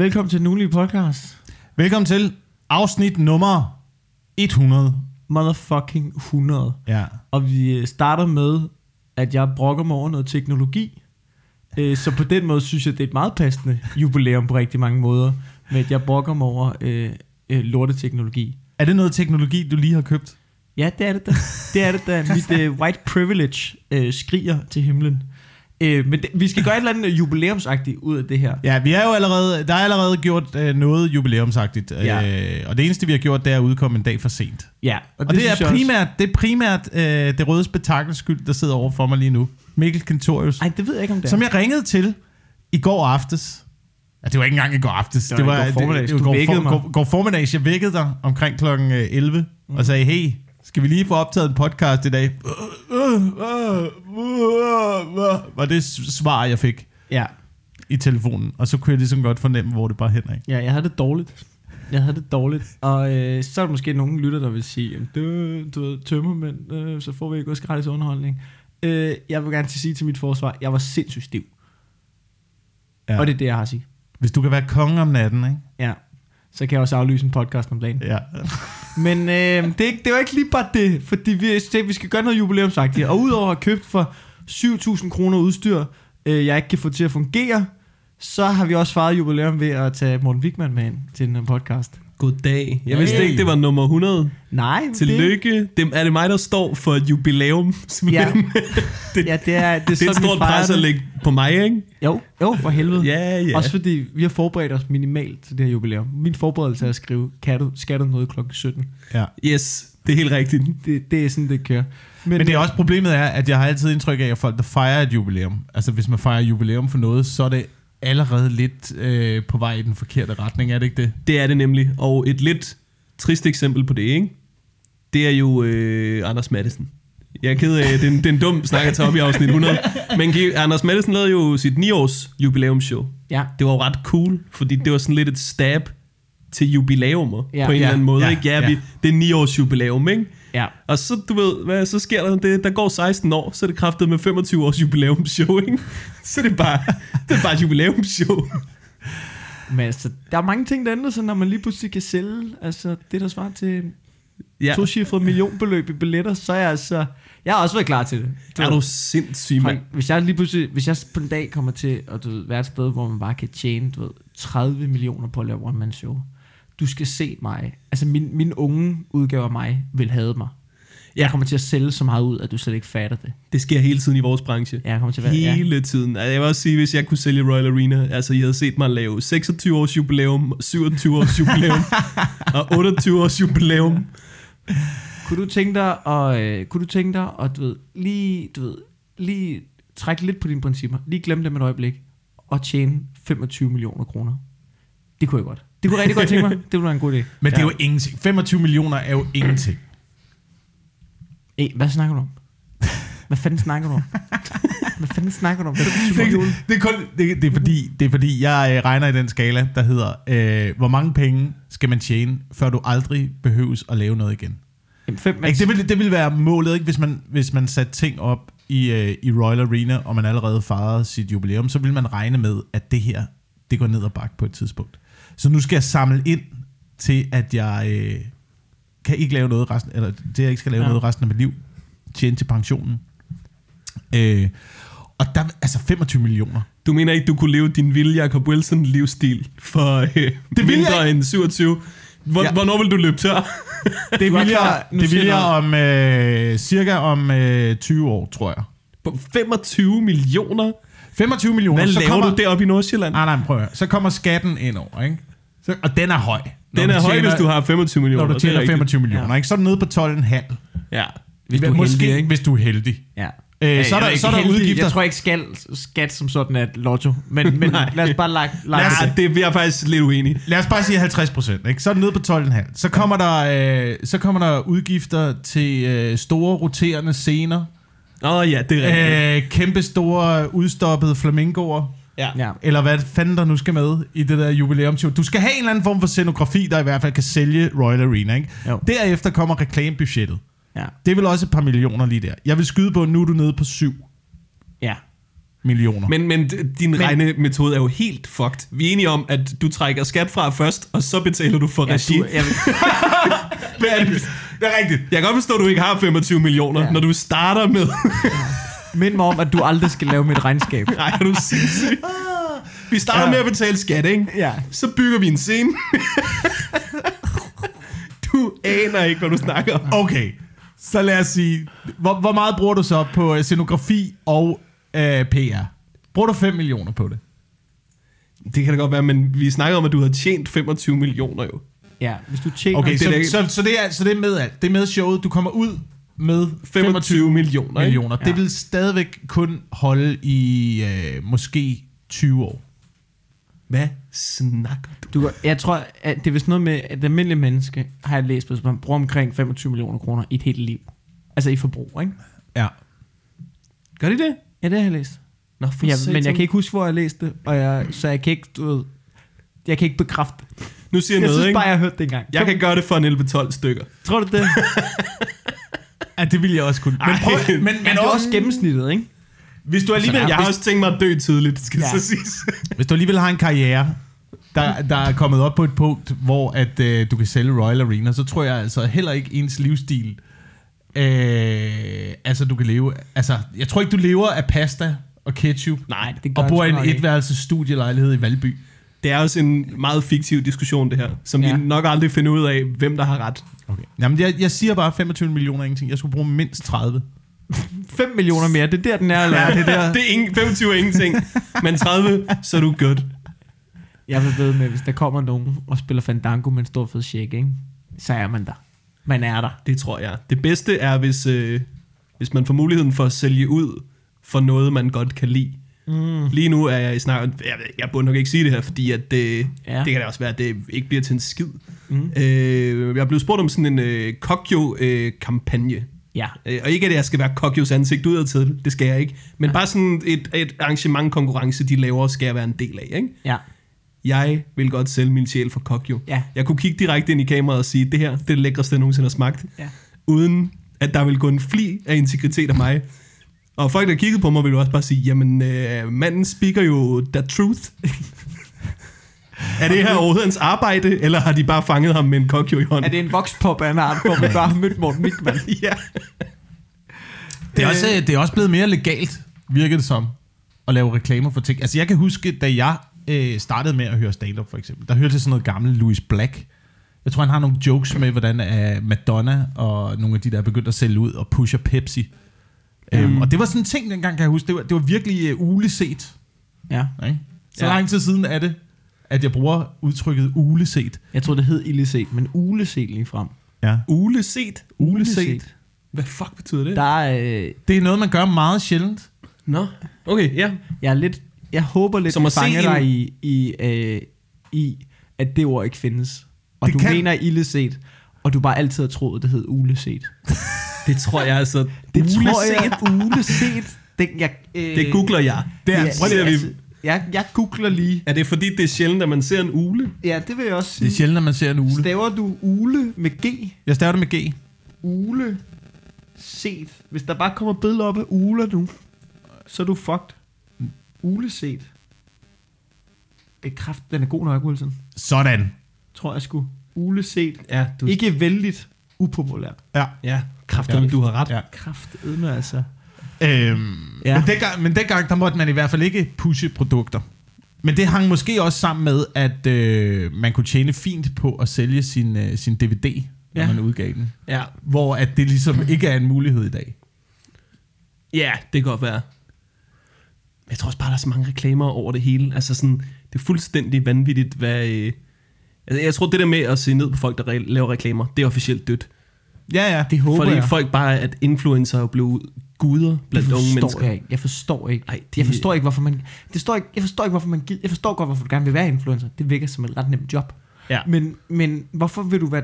Velkommen til den ugenlige podcast. Velkommen til afsnit nummer 100. Motherfucking 100. Ja. Og vi øh, starter med, at jeg brokker mig over noget teknologi. Øh, Så på den måde synes jeg, det er et meget passende jubilæum på rigtig mange måder. Med at jeg brokker mig over øh, øh, lorteteknologi. Er det noget teknologi, du lige har købt? Ja, det er det da. Det er det da. Mit øh, white privilege øh, skriger til himlen. Øh, men det, vi skal gøre et eller andet jubilæumsagtigt ud af det her. Ja, vi er jo allerede, der er allerede gjort øh, noget jubilæumsagtigt. Ja. Øh, og det eneste, vi har gjort, det er at udkomme en dag for sent. Ja, Og det, det, synes er primært, det er primært øh, det røde spektakels skyld, der sidder over for mig lige nu. Mikkel Kentorius. Også... Ej, det ved jeg ikke, om det er. Som jeg ringede til i går aftes. Ja, det var ikke engang i går aftes. Det var i går formiddags. Det, det, det, vækkede går, mig. går, går formiddags. Jeg vækkede dig omkring kl. 11 mm. og sagde, hey, skal vi lige få optaget en podcast i dag? Var det svar, jeg fik Ja. i telefonen. Og så kunne jeg ligesom godt fornemme, hvor det bare hen af. Ja, jeg havde det dårligt. Jeg havde det dårligt. Og øh, så er der måske nogen lytter, der vil sige, "Jamen, du, du ved, tømmermænd, øh, så får vi ikke også gratis underholdning. Øh, jeg vil gerne sige til mit forsvar, jeg var sindssygt stiv. Ja. Og det er det, jeg har at sige. Hvis du kan være konge om natten, ikke? Ja. Så kan jeg også aflyse en podcast om dagen. Ja. Men øh, det, er ikke, det var ikke lige bare det, fordi vi, det, vi skal gøre noget jubilæumsagtigt. Og udover at have købt for 7.000 kroner udstyr, øh, jeg ikke kan få til at fungere, så har vi også fejret jubilæum ved at tage Morten Wigman med ind til en podcast. Goddag. Jeg vidste Hey. ikke, det var nummer 100. Nej, Tillykke. Det, er det mig, der står for et jubilæum? Ja. det, ja, det er, det er, det er et stort pres at lægge på mig, ikke? Jo, jo, for helvede. Ja, ja. Også fordi vi har forberedt os minimalt til det her jubilæum. Min forberedelse er at skrive, kan du, skal du noget klokken 17? ja. Yes, det er helt rigtigt. Det, det er sådan, det kører. Men det er også problemet er, at jeg har altid indtryk af, at folk, der fejrer et jubilæum, altså hvis man fejrer jubilæum for noget, så er det allerede lidt øh, på vej i den forkerte retning, er det ikke det? Det er det nemlig. Og et lidt trist eksempel på det, ikke? Det er jo øh, Anders Madsen. Jeg er ked af, det er en, det er en dum snak at tage op i afsnit 100. Men Anders Madsen lavede jo sit 9-års jubilæumsshow. Ja, Det var jo ret cool, fordi det var sådan lidt et stab til jubilæumer Ja. på en Ja, eller anden måde. ja, ikke? Ja, ja. Vi, det er 9 års jubilæum, ikke? Ja. Og så, du ved, hvad, så sker der det, der går 16 år, så er det kraftet med 25 års jubilæumsshow, ikke? Så det er bare, det er bare et jubilæumsshow. Men altså, der er mange ting, der ændrer sig, når man lige pludselig kan sælge altså, det, der svarer til Ja. to millionbeløb i billetter, så er jeg altså... Jeg har også været klar til det. Er du sindssyg, mand? hvis jeg lige pludselig, hvis jeg på en dag kommer til at du ved, være et sted, hvor man bare kan tjene du ved, 30 millioner på at lave one man show. Du skal se mig. Altså min, min unge udgave af mig vil have mig. Jeg kommer til at sælge så meget ud, at du slet ikke fatter det. Det sker hele tiden i vores branche. Jeg kommer til at være... Ja. Hele tiden. Altså, jeg vil også sige, hvis jeg kunne sælge Royal Arena, altså I havde set mig lave 26 års jubilæum, 27 års jubilæum og 28 års jubilæum. Kunne du tænke dig at, øh, kunne du tænke dig at du ved, lige, du ved, lige trække lidt på dine principper, lige glemme dem et øjeblik, og tjene 25 millioner kroner? Det kunne jeg godt. Det kunne jeg rigtig godt tænke mig. Det ville være en god idé. Men det er jo ingenting. 25 millioner er jo ingenting. Ey, hvad snakker du om? Hvad fanden snakker du om? Hvad fanden snakker du om? Det, Det, det, er kun, det, det, er fordi, det er fordi, jeg øh, regner i den skala, der hedder, øh, hvor mange penge skal man tjene, før du aldrig behøves at lave noget igen. Jamen, fem, Ikke? Det, vil, det vil være målet, ikke? Hvis, man, hvis man satte ting op i, øh, i Royal Arena, og man allerede fejrede sit jubilæum, så vil man regne med, at det her, det går ned og bakke på et tidspunkt. Så nu skal jeg samle ind til, at jeg øh, kan ikke lave noget resten, eller det jeg ikke skal lave Ja. noget resten af mit liv, tjene til pensionen. Øh, og der, altså 25 millioner. Du mener ikke, du kunne leve din vilde Jacob Wilson livsstil for øh, det vil mindre jeg end 27? Hvor, Ja. Hvornår vil du løbe tør? Det vil jeg, det vil jeg om øh, cirka om øh, 20 år, tror jeg. På 25 millioner? 25 millioner. Hvad så laver kommer, du deroppe i Nordsjælland? Nej, nej, prøv at høre. Så kommer skatten ind over, ikke? Så, og den er høj. Når Den er høj, tjener- hvis du har 25 millioner. Når du er tjener rigtigt. 25 millioner, Ja. ikke? Så er du nede på 12,5. Ja. Hvis du er Måske, heldig, ikke? hvis du er heldig. Ja. Øh, så er der, så er der udgifter. Jeg tror ikke, skal, skat som sådan er et lotto. Men, men lad os bare lage, lage Lad os- det. Det er jeg faktisk lidt uenig. Lad os bare sige 50 procent, ikke? Så er det nede på 12,5. Så kommer der, øh, så kommer der udgifter til øh, store roterende scener. Åh oh, ja, det er rigtigt. Øh, kæmpe store udstoppede flamingoer. Ja. Ja. Eller hvad fanden der nu skal med i det der jubilæumshow. Du skal have en eller anden form for scenografi, der i hvert fald kan sælge Royal Arena. Ikke? Jo. Derefter kommer reklamebudgettet. Ja. Det er vel også et par millioner lige der. Jeg vil skyde på, at nu er du nede på syv. Ja. millioner. Men, men din men, regnemetode er jo helt fucked. Vi er enige om, at du trækker skat fra først, og så betaler du for Ja, regi. du, jeg, Hvad er det? det er rigtigt. Jeg kan godt forstå, at du ikke har 25 millioner. Ja. når du starter med... mind mig om, at du aldrig skal lave mit regnskab. Nej, er du sindssyg? Vi starter Ja. med at betale skat, ikke? Ja. Så bygger vi en scene. du aner ikke, hvad du snakker om. Okay, så lad os sige, hvor, hvor meget bruger du så på øh, scenografi og øh, PR? Bruger du 5 millioner på det? Det kan da godt være, men vi snakker om, at du har tjent 25 millioner jo. Ja, hvis du tjener... Okay, det så, ikke- så, så, det er, så det er med alt. Det er med showet. Du kommer ud med 25, 25 millioner, ikke? millioner. Ja. Det vil stadigvæk kun holde i øh, måske 20 år. Hvad snakker du? Du, jeg tror, at det er vist noget med, at et almindeligt menneske, har jeg læst på, at man bruger omkring 25 millioner kroner i et helt liv. Altså i forbrug, ikke? Ja. Gør de det? Ja, det har jeg læst. Nå, for Ja, men jeg kan ikke huske, hvor jeg læste det, og jeg, så jeg kan ikke, du ved, jeg kan ikke bekræfte. Nu siger jeg Jeg noget, synes ikke? bare, jeg har hørt det engang. Jeg kan gøre det for en 11-12 stykker. Tror du det? ja, det vil jeg også kunne. Men, prøv, men, men, Men det er også gennemsnittet, ikke? hvis du alligevel, Jeg har også tænkt mig at dø tidligt, skal Ja. så siges. hvis du alligevel har en karriere, der, der er kommet op på et punkt, hvor at, øh, du kan sælge Royal Arena, så tror jeg altså heller ikke ens livsstil, øh, altså du kan leve, altså jeg tror ikke du lever af pasta og ketchup, Nej, Det gør og bor i en etværelses studielejlighed i Valby. Det er også en meget fiktiv diskussion, det her, som Ja. vi nok aldrig finder ud af, hvem der har ret. Okay. Jamen jeg, jeg siger bare 25 millioner er ingenting. Jeg skulle bruge mindst 30. 5 millioner mere, det er der, den er. Eller? Ja, det, der. det er ingen, 25 er ingenting, men 30, så er du good. Jeg vil ved med, hvis der kommer nogen og spiller Fandango med en stor fed shake, ikke? så er man der. Man er der. Det tror jeg. Det bedste er, hvis, øh, hvis man får muligheden for at sælge ud for noget, man godt kan lide. Mm. Lige nu er jeg i snak... Jeg, jeg burde nok ikke sige det her, fordi at det, ja. Det kan da også være, at det ikke bliver til en skid. Mm. Øh, jeg er blevet spurgt om sådan en øh, Kokyo-kampagne. Ja. Øh, og ikke, at jeg skal være Kokyos ansigt udad til det, det skal jeg ikke. Men ja. bare sådan et, et arrangement-konkurrence, de laver, skal jeg være en del af. Ikke? Ja. Jeg vil godt sælge min sjæl for Kokyo. Ja. Jeg kunne kigge direkte ind i kameraet og sige, det her det er det lækreste, jeg nogensinde har smagt. Ja. Uden at der vil gå en fli af integritet af mig. Og folk, der kiggede på mig, ville også bare sige, jamen, øh, manden speaker jo the truth. er det her overhovedet hans arbejde, eller har de bare fanget ham med en Kokyo i hånden? Er det en vokspop en art, hvor vi bare har mødt Morten Wigman? ja. Det er, også, øh, det er også blevet mere legalt, virker det som, at lave reklamer for ting. Altså jeg kan huske, da jeg øh, startede med at høre stand-up for eksempel, der hørte jeg sådan noget gammelt Louis Black. Jeg tror, han har nogle jokes med, hvordan uh, Madonna og nogle af de der er begyndt at sælge ud og pusher Pepsi. Mm. Um, og det var sådan en ting dengang, kan jeg huske. Det var, det var virkelig uh, uleset. Ja. Ikke? Så Ja. lang tid siden er det, at jeg bruger udtrykket uleset. Jeg tror, det hed illeset, men uleset lige frem. Ja. Uleset. Uleset. Hvad fuck betyder det? Der er, øh, Det er noget, man gør meget sjældent. Nå, okay, ja. jeg er lidt, jeg håber lidt, Som at fange dig en- i, i, øh, i, at det ord ikke findes. Og Det du kan- mener illeset, og du bare altid har troet, det hed uleset. Det tror jeg altså. Det Uleset. tror jeg, uleset. Det, jeg, øh, Det googler jeg. Det er- ja, Prøv lige at vi- altså, jeg, jeg googler lige. Er det fordi, det er sjældent, at man ser en ule? Ja, det vil jeg også Det er sige. sjældent, at man ser en ule. Staver du ule med G? Jeg staver det med G. Ule set. Hvis der bare kommer billeder op af uler nu, så er du fucked. Ule set. Det er kraft, den er god nok, Wilson. Sådan. Tror jeg sgu. Ule set. Ja, du... Ikke vældigt upopulært. Ja. Ja, kræfterne, du har ret. Ja. Kraft edme, altså. Øhm, Ja. men, dengang, men dengang, der måtte man i hvert fald ikke pushe produkter. Men det hang måske også sammen med, at øh, man kunne tjene fint på at sælge sin, øh, sin DVD, når Ja. man udgav den. Ja. Hvor at det ligesom ikke er en mulighed i dag. Ja, det kan godt være. Jeg tror også bare, der er så mange reklamer over det hele. Altså sådan, det er fuldstændig vanvittigt, hvad... Øh... Altså, jeg tror, det der med at se ned på folk, der re- laver reklamer, det er officielt dødt. Ja, ja. Det håber Fordi jeg. folk bare, at influencer er blevet guder blandt det unge mennesker. jeg ikke. Jeg forstår ikke. Ej, det- Jeg forstår ikke, hvorfor man... Det står ikke, jeg forstår ikke, hvorfor man gider, Jeg forstår godt, hvorfor du gerne vil være influencer. Det virker som et ret nemt job. Ja. Men, men hvorfor vil du være...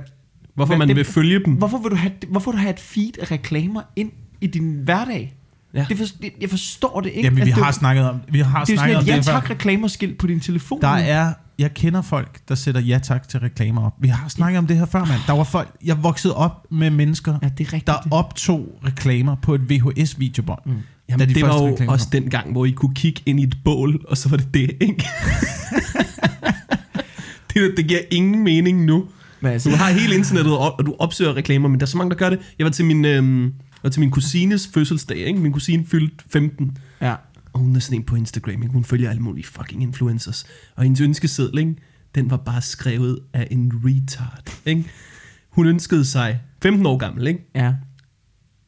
Hvorfor Hvad man det- vil følge dem. Hvorfor vil du have, hvorfor du have et feed af reklamer ind i din hverdag? Ja. Det for, det, jeg forstår det ikke. Jamen, vi at har det, snakket om vi har det er jo snakket sådan om et ja det tak reklamerskilt på din telefon. Der er, jeg kender folk, der sætter ja tak til reklamer op. Vi har snakket om det her før, mand. Der var folk, jeg voksede op med mennesker, Ja, det er rigtigt. der optog reklamer på et VHS-videobånd. Mm. Jamen, Da de det var jo reklamer også den gang, hvor I kunne kigge ind i et bål, og så var det det, ikke? det, det giver ingen mening nu. Men altså, Så du har hele internettet, og og du opsøger reklamer, men der er så mange, der gør det. Jeg var til min, øhm, var til min kusines fødselsdag, ikke? Min kusine fyldte 15, ja. Og hun er sådan en på Instagram, ikke? Hun følger alle mulige fucking influencers. Og hendes ønskeseddel, ikke? Den var bare skrevet af en retard, ikke? Hun ønskede sig, 15 år gammel, ikke? Ja.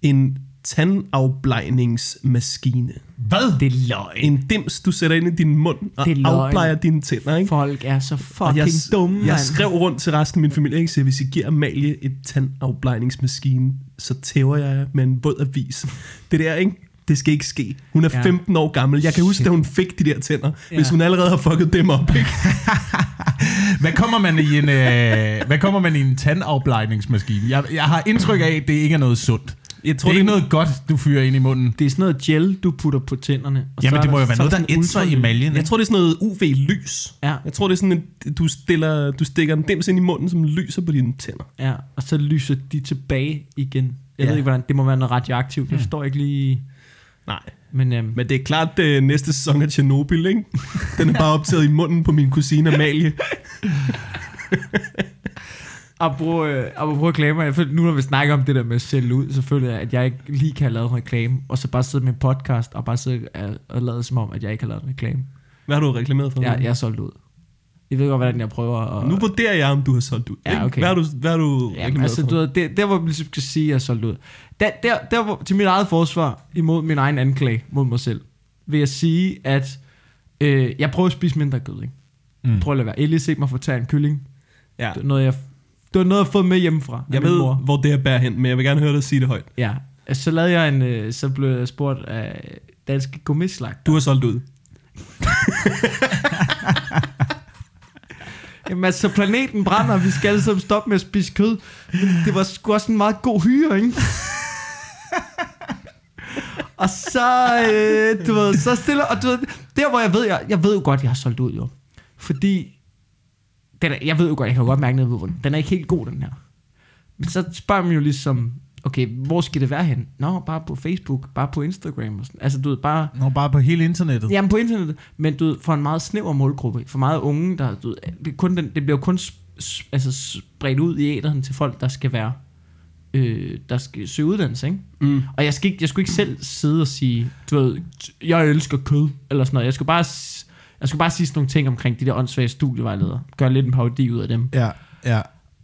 En tandafblejningsmaskine. Hvad? Det er løgn. En dims, du sætter ind i din mund og Det er afblejer dine tænder, ikke? Folk er så Og fucking jeg, dumme, jeg mand. skrev rundt til resten af min familie, ikke? Så hvis I giver Amalie et tandafblejningsmaskine, så tæver jeg jer med en våd avis. Det der, ikke? Det skal ikke ske. Hun er Ja. 15 år gammel. Jeg kan huske, da hun fik de der tænder. Ja. Hvis hun allerede har fucket dem op, ikke? Hvad kommer man i en, øh, hvad kommer man i en tandafblejningsmaskine? Jeg, jeg har indtryk af, at det ikke er noget sundt. Jeg Tror det er ikke noget godt, du fyrer ind i munden. Det er sådan noget gel, du putter på tænderne. Og Jamen, så det må jo være noget, der ætser i maljen. Jeg tror, det er sådan noget UV-lys. Ja. Jeg tror, det er sådan, at du, stiller, du stikker en dims ind i munden, som lyser på dine tænder. Ja, og så lyser de tilbage igen. Jeg Ja. ved ikke, hvordan, det må være noget radioaktivt. Jeg forstår ikke lige... Nej. Men øhm, Men det er klart, det næste sæson af Tjernobyl, ikke? Den er bare optaget i munden på min kusine Amalie. apropos, øh, apropos reklamer, jeg føler, nu når vi snakker om det der med at sælge ud, så føler jeg, at jeg ikke lige kan have lavet en reklame, og så bare sidde med en podcast, og bare sidde og, og lade som om, at jeg ikke har lavet en reklame. Hvad har du reklameret for? Jeg, jeg er solgt ud. Jeg ved godt, hvordan jeg prøver at... Nu vurderer jeg, om du har solgt ud. Ja, okay. Hvad har du, hvad har du Ja, reklameret altså, for? du ved, det, der hvor man ligesom skal sige, at jeg er solgt ud. Der, der, der hvor, til mit eget forsvar imod min egen anklage mod mig selv, vil jeg sige, at øh, jeg prøver at spise mindre kød. Ikke? Mm. Prøv at lade være. Ellie set mig fortære en kylling. Ja. Det er noget, jeg, det var noget, jeg har fået med hjemmefra. Jeg ved, mor. hvor det er bærer hen, men jeg vil gerne høre dig sige det højt. Ja. Så lavede jeg en, øh, så blev jeg spurgt af danske gourmetslagter. Du har solgt ud. Jamen altså, planeten brænder, vi skal alle sammen stoppe med at spise kød. Men det var sgu også en meget god hyre, ikke? Og så, øh, du ved, så stiller, og du ved, der hvor jeg ved, jeg, jeg ved jo godt, jeg har solgt ud, jo. Fordi, den er, jeg ved jo godt, jeg kan jo godt mærke noget på den. Den er ikke helt god, den her. Men så spørger man jo ligesom, okay, hvor skal det være hen? Nå, bare på Facebook, bare på Instagram og sådan. Altså, du ved, bare... Nå, bare på hele internettet. Jamen på internettet, men du ved, for en meget snæver målgruppe, for meget unge, der, du ved, det, kun den, det bliver kun s- s- altså, spredt ud i æderen til folk, der skal være, øh, der skal søge uddannelse, ikke? Mm. Og jeg, skal ikke, jeg skulle ikke selv sidde og sige, du ved, jeg elsker kød, eller sådan noget. Jeg skulle bare, jeg skulle bare sige sådan nogle ting omkring de der åndssvage studievejledere. Gøre lidt en parodi ud af dem. Ja, ja.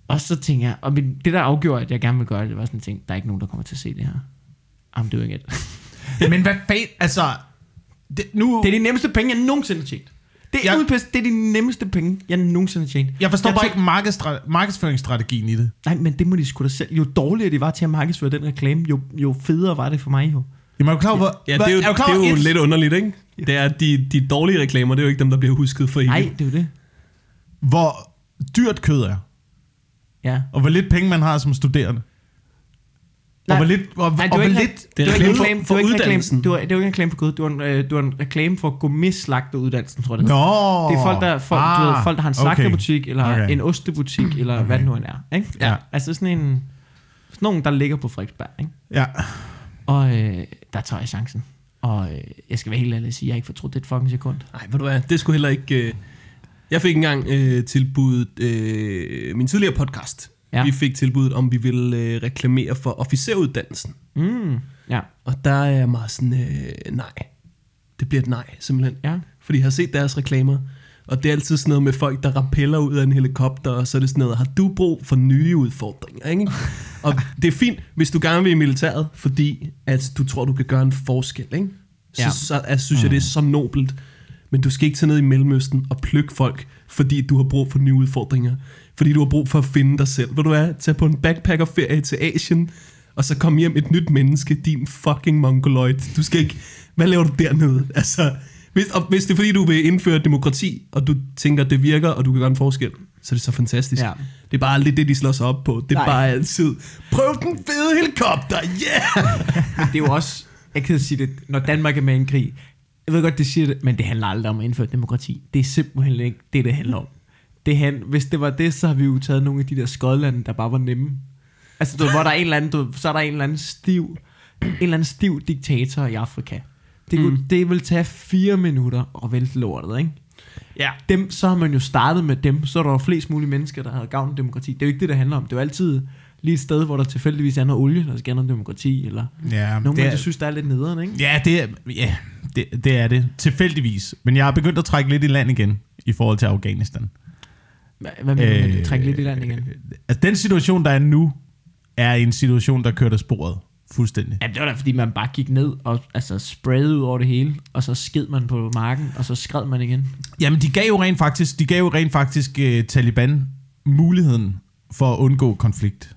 Og så tænker jeg, og min, det der afgjorde, at jeg gerne vil gøre det, det var sådan en ting, der er ikke nogen, der kommer til at se det her. I'm doing it. Men hvad fanden, altså... Det, nu, Det er de nemmeste penge, jeg nogensinde har tjent. Det er, Jeg- jeg, det er de nemmeste penge, jeg nogensinde har tjent. jeg forstår jeg bare ikke markedstra- markedsføringsstrategien i det. Nej, men det må de sgu da selv. Jo dårligere de var til at markedsføre den reklame, jo, jo federe var det for mig jo. Jamen, er du klar over, hvor... Ja, det er jo, er klar det er jo et- lidt underligt, ikke? Det er, de, de dårlige reklamer, det er jo ikke dem, der bliver husket for evigt. Nej, det er jo det. hvor dyrt kød er, Ja. og hvor lidt penge man har som studerende. Nej. og hvor lidt, og, Nej, og det hvor var ikke, lidt, Det er var ikke reklame reklame for- for var uddannelsen. det var, det var ikke en reklame for Gud, det var en, øh, det var en reklame for gourmetslagteruddannelsen, tror jeg det Nå. Det er folk, der, folk, ah, du ved, folk, der har en slagterbutik, okay. eller Okay. en ostebutik, eller okay. hvad det nu end er. Ikke? Ja. Altså sådan en... Sådan nogen, der ligger på Frederiksberg. Ikke? Ja. Og øh, der tager jeg chancen. Og øh, jeg skal være helt ærlig og sige, at jeg har ikke fortrudt det et fucking sekund. Nej, ved du hvad, det skulle heller ikke... Øh... Jeg fik engang øh, tilbuddet, øh, min tidligere podcast, ja. Vi fik tilbuddet, om vi ville øh, reklamere for officeruddannelsen. Mm. Ja. Og der er jeg meget sådan, øh, nej. Det bliver et nej, simpelthen. Ja. Fordi jeg har set deres reklamer, og det er altid sådan noget med folk, der rappeller ud af en helikopter, og så er det sådan noget, har du brug for nye udfordringer, ikke? og det er fint, hvis du gerne vil i militæret, fordi at du tror, du kan gøre en forskel, ikke? Så. Ja. så altså, synes jeg, det er så nobelt. Men du skal ikke tage ned i Mellemøsten og plukke folk, fordi du har brug for nye udfordringer. Fordi du har brug for at finde dig selv. Vil du være? Tag på en backpackerferie til Asien, og så kom hjem et nyt menneske, din fucking mongoloid. Du skal ikke... Hvad laver du dernede? Altså, hvis, og hvis det er fordi, du vil indføre demokrati, og du tænker, det virker, og du kan gøre en forskel, så er det så fantastisk. Ja. Det er bare aldrig det, de slår sig op på. Det er Nej. bare altid, prøv den fede helikopter, yeah! Men det er jo også, jeg kan sige det, når Danmark er med i en krig, jeg ved godt, det siger det, men det handler aldrig om at indføre demokrati. Det er simpelthen ikke det, det handler om. Det han, hvis det var det, så har vi jo taget nogle af de der skodlande, der bare var nemme. Altså, du, hvor der er en eller anden, du, så er der en eller anden stiv en eller anden stiv diktator i Afrika. Det, kunne, Mm. det vil tage fire minutter at vælte lortet, ikke? Ja. Dem, så har man jo startet med dem, så er der jo flest mulige mennesker, der har gavn af demokrati. Det er jo ikke det, det handler om. Det er jo altid lige et sted, hvor der tilfældigvis er noget olie, der skal noget demokrati, eller Ja, nogen, det er, synes, der er lidt nederen, ikke? ja, det er, ja det, det er det. Tilfældigvis. Men jeg har begyndt at trække lidt i land igen i forhold til Afghanistan. Hvad, hvad mener du med det? Træk lidt i land igen. Altså, den situation, der er nu, er en situation, der kørte sporet. Fuldstændig. Ja, det var da fordi, man bare gik ned og altså, sprayede ud over det hele, og så sked man på marken, og så skred man igen. Jamen, de gav jo rent faktisk, de gav jo rent faktisk uh, Taliban muligheden for at undgå konflikt.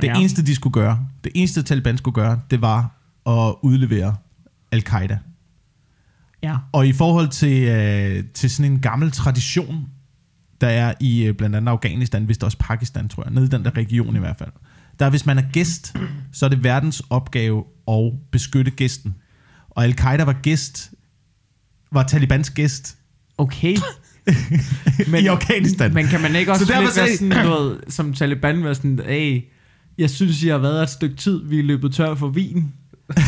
Det Ja. eneste, de skulle gøre, det eneste Taliban skulle gøre, det var at udlevere al-Qaida. Ja. Og i forhold til, øh, til sådan en gammel tradition, der er i øh, blandt andet Afghanistan, hvis også Pakistan, tror jeg, nede i den der region i hvert fald, der er, hvis man er gæst, så er det verdens opgave at beskytte gæsten. Og al-Qaida var gæst, var Talibans gæst Okay. men, i Afghanistan. Men kan man ikke også Så lidt være sådan noget, som Taliban være sådan, hey, jeg synes, I har været et stykke tid, vi er løbet tør for vin.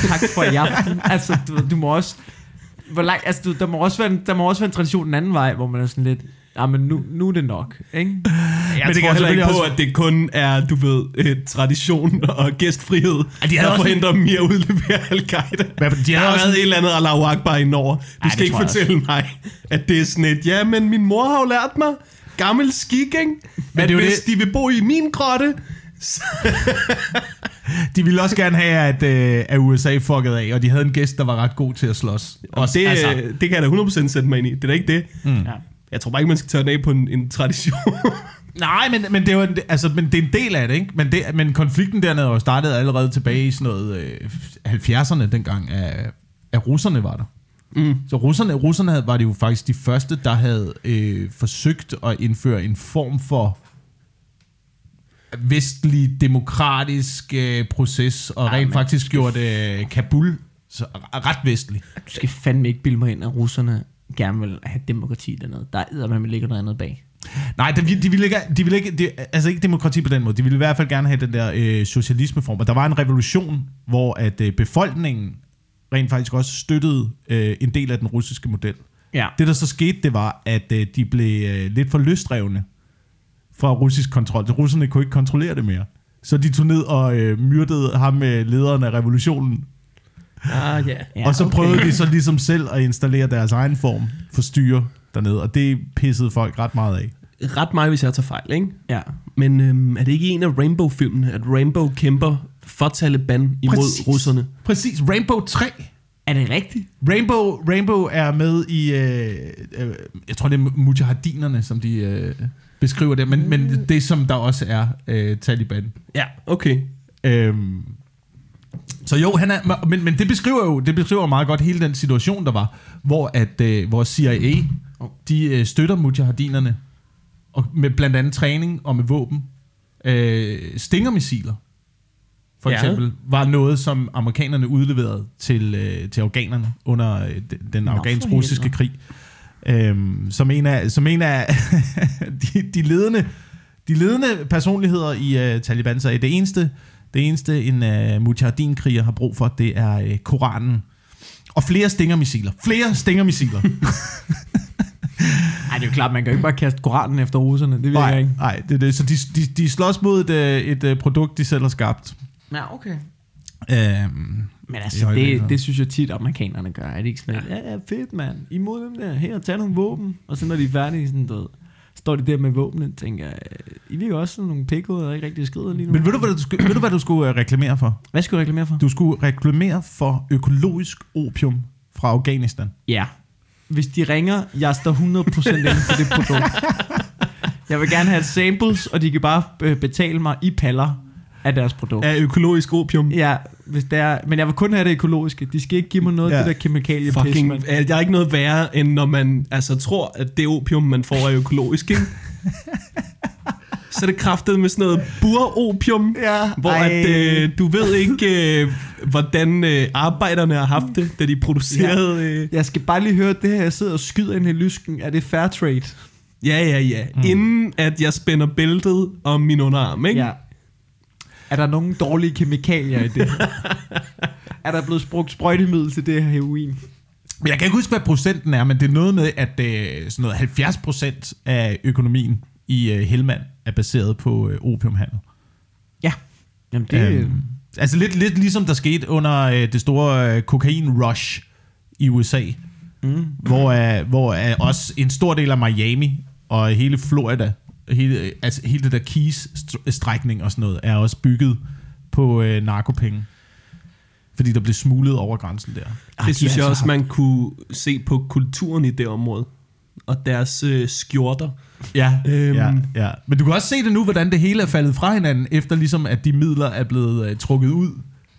Tak for i aften. altså, du, du må også... Hvor lang, altså, du, der, må også være, en- der må også være en tradition den anden vej, hvor man er sådan lidt, ja, men nu, nu er det nok, ikke? Jeg Men det tror heller ikke på, også- at det kun er, du ved, eh, tradition og gæstfrihed, de havde der også- forhindrer dem i at udlevere al-Qaida. Men de Der har også været et eller andet Allahu Akbar indover. Du Ej, skal ikke jeg fortælle mig, at det er sådan et, ja, men min mor har jo lært mig, gammel skik, ikke? Men det hvis det- de vil bo i min grotte, De ville også gerne have, at, øh, at USA fuckede af, og de havde en gæst, der var ret god til at slås. og det, altså, det kan jeg da 100% sætte mig ind i. Det er da ikke det. Mm. Ja. Jeg tror bare ikke, man skal tørre den af på en, en tradition. Nej, men, men, det en, altså, men det er en del af det, ikke? Men, det, men konflikten dernede var jo startet allerede tilbage i sådan noget øh, 70'erne, dengang af, af russerne var der. Mm. Så russerne, russerne havde, var det jo faktisk de første, der havde øh, forsøgt at indføre en form for vestlig demokratisk øh, proces, og Ej, rent faktisk skal- gjort øh, Kabul så, ret vestlig. Du skal fandme ikke bilde mig ind, at russerne gerne vil have demokrati dernede. Der er man ligger noget andet bag. Nej, de, de ville ikke, de ville ikke de, altså ikke demokrati på den måde. De ville i hvert fald gerne have den der øh, socialismeform. Og der var en revolution, hvor at øh, befolkningen rent faktisk også støttede øh, en del af den russiske model. Ja. Det, der så skete, det var, at øh, de blev øh, lidt for løsdrevne fra russisk kontrol. Så russerne kunne ikke kontrollere det mere. Så de tog ned og øh, myrdede ham med lederen af revolutionen. Ah, ja. ja og så prøvede de så ligesom selv at installere deres egen form for styre dernede. Og det pissede folk ret meget af. Ret mig, hvis jeg tager fejl, ikke? Ja. Men øhm, er det ikke en af Rainbow-filmene, at Rainbow kæmper for Taliban imod Præcis. russerne? Præcis. Rainbow 3. Er det rigtigt? Rainbow, Rainbow er med i, øh, øh, jeg tror det er mujahedinerne, som de øh, beskriver det, men, men det som der også er øh, Taliban. Ja, okay. Øhm, så jo, han er, men, men det beskriver jo det beskriver jo meget godt hele den situation, der var, hvor, at, øh, hvor CIA, de øh, støtter mujahedinerne, og med blandt andet træning og med våben. Øh, stingermissiler, for Ja. eksempel, var noget, som amerikanerne udleverede til, øh, til afghanerne under øh, den, afghansk-russiske krig. Øhm, som en af, som en af de, de, ledende, de ledende personligheder i uh, Taliban sagde, det eneste, det eneste en uh, mujahedin-kriger har brug for, det er uh, Koranen. Og flere stingermissiler. Flere stingermissiler. Ej, det er jo klart, man kan jo ikke bare kaste koranen efter russerne. Det vil jeg nej, ikke. nej, det er det. Så de, de, de slås mod et, øh, et øh, produkt, de selv har skabt. Ja, okay. Øhm, Men altså, det, det synes jeg tit, amerikanerne gør. Er det ikke sådan ja, ja, fedt, mand. Imod dem der. Her, tag nogle våben. Og så når de er færdige, sådan, ved, står de der med våbnene, tænker jeg, øh, I virker også sådan nogle pikhoveder, der ikke rigtig skrider lige nu. men ved du, hvad du, skulle, ved du, hvad du skulle øh, reklamere for? hvad skal du reklamere for? Du skulle reklamere for økologisk opium fra Afghanistan. Ja. Hvis de ringer, jeg står 100% inden for det produkt. Jeg vil gerne have samples, og de kan bare øh, betale mig i paller af deres produkt. Af økologisk opium. Ja, hvis det er, men jeg vil kun have det økologiske. De skal ikke give mig noget af Ja. det der kemikalie pis, Fucking, mand. er, der er ikke noget værre, end når man altså, tror, at det opium, man får, er økologisk, ikke? Så er det kraftet med sådan noget buropium, Ja, hvor at, øh, du ved ikke, øh, hvordan øh, arbejderne har haft det, da de producerede... Øh, Jeg skal bare lige høre det her, jeg sidder og skyder ind i lysken. Er det fair trade? ja, ja, ja. Mm. Inden at jeg spænder bæltet om min underarm, ikke? Ja. Er der nogen dårlige kemikalier i det? er der blevet brugt sprøjtemiddel til det her heroin. Men jeg kan ikke huske, hvad procenten er, men det er noget med, at øh, sådan noget 70 procent af økonomien i øh, Helmand er baseret på øh, opiumhandel. Ja. Jamen det... Øhm, altså lidt, lidt ligesom der skete under øh, det store øh, kokain-rush i USA, mm. hvor, øh, hvor øh, også en stor del af Miami og hele Florida, hele, altså hele det der Keys-strækning og sådan noget, er også bygget på øh, narkopenge. Fordi der blev smuglet over grænsen der. Det de synes jeg altså også, man kunne se på kulturen i det område. Og deres øh, skjorter. Ja, Øhm. ja, ja. Men du kan også se det nu, hvordan det hele er faldet fra hinanden, efter ligesom, at de midler er blevet øh, trukket ud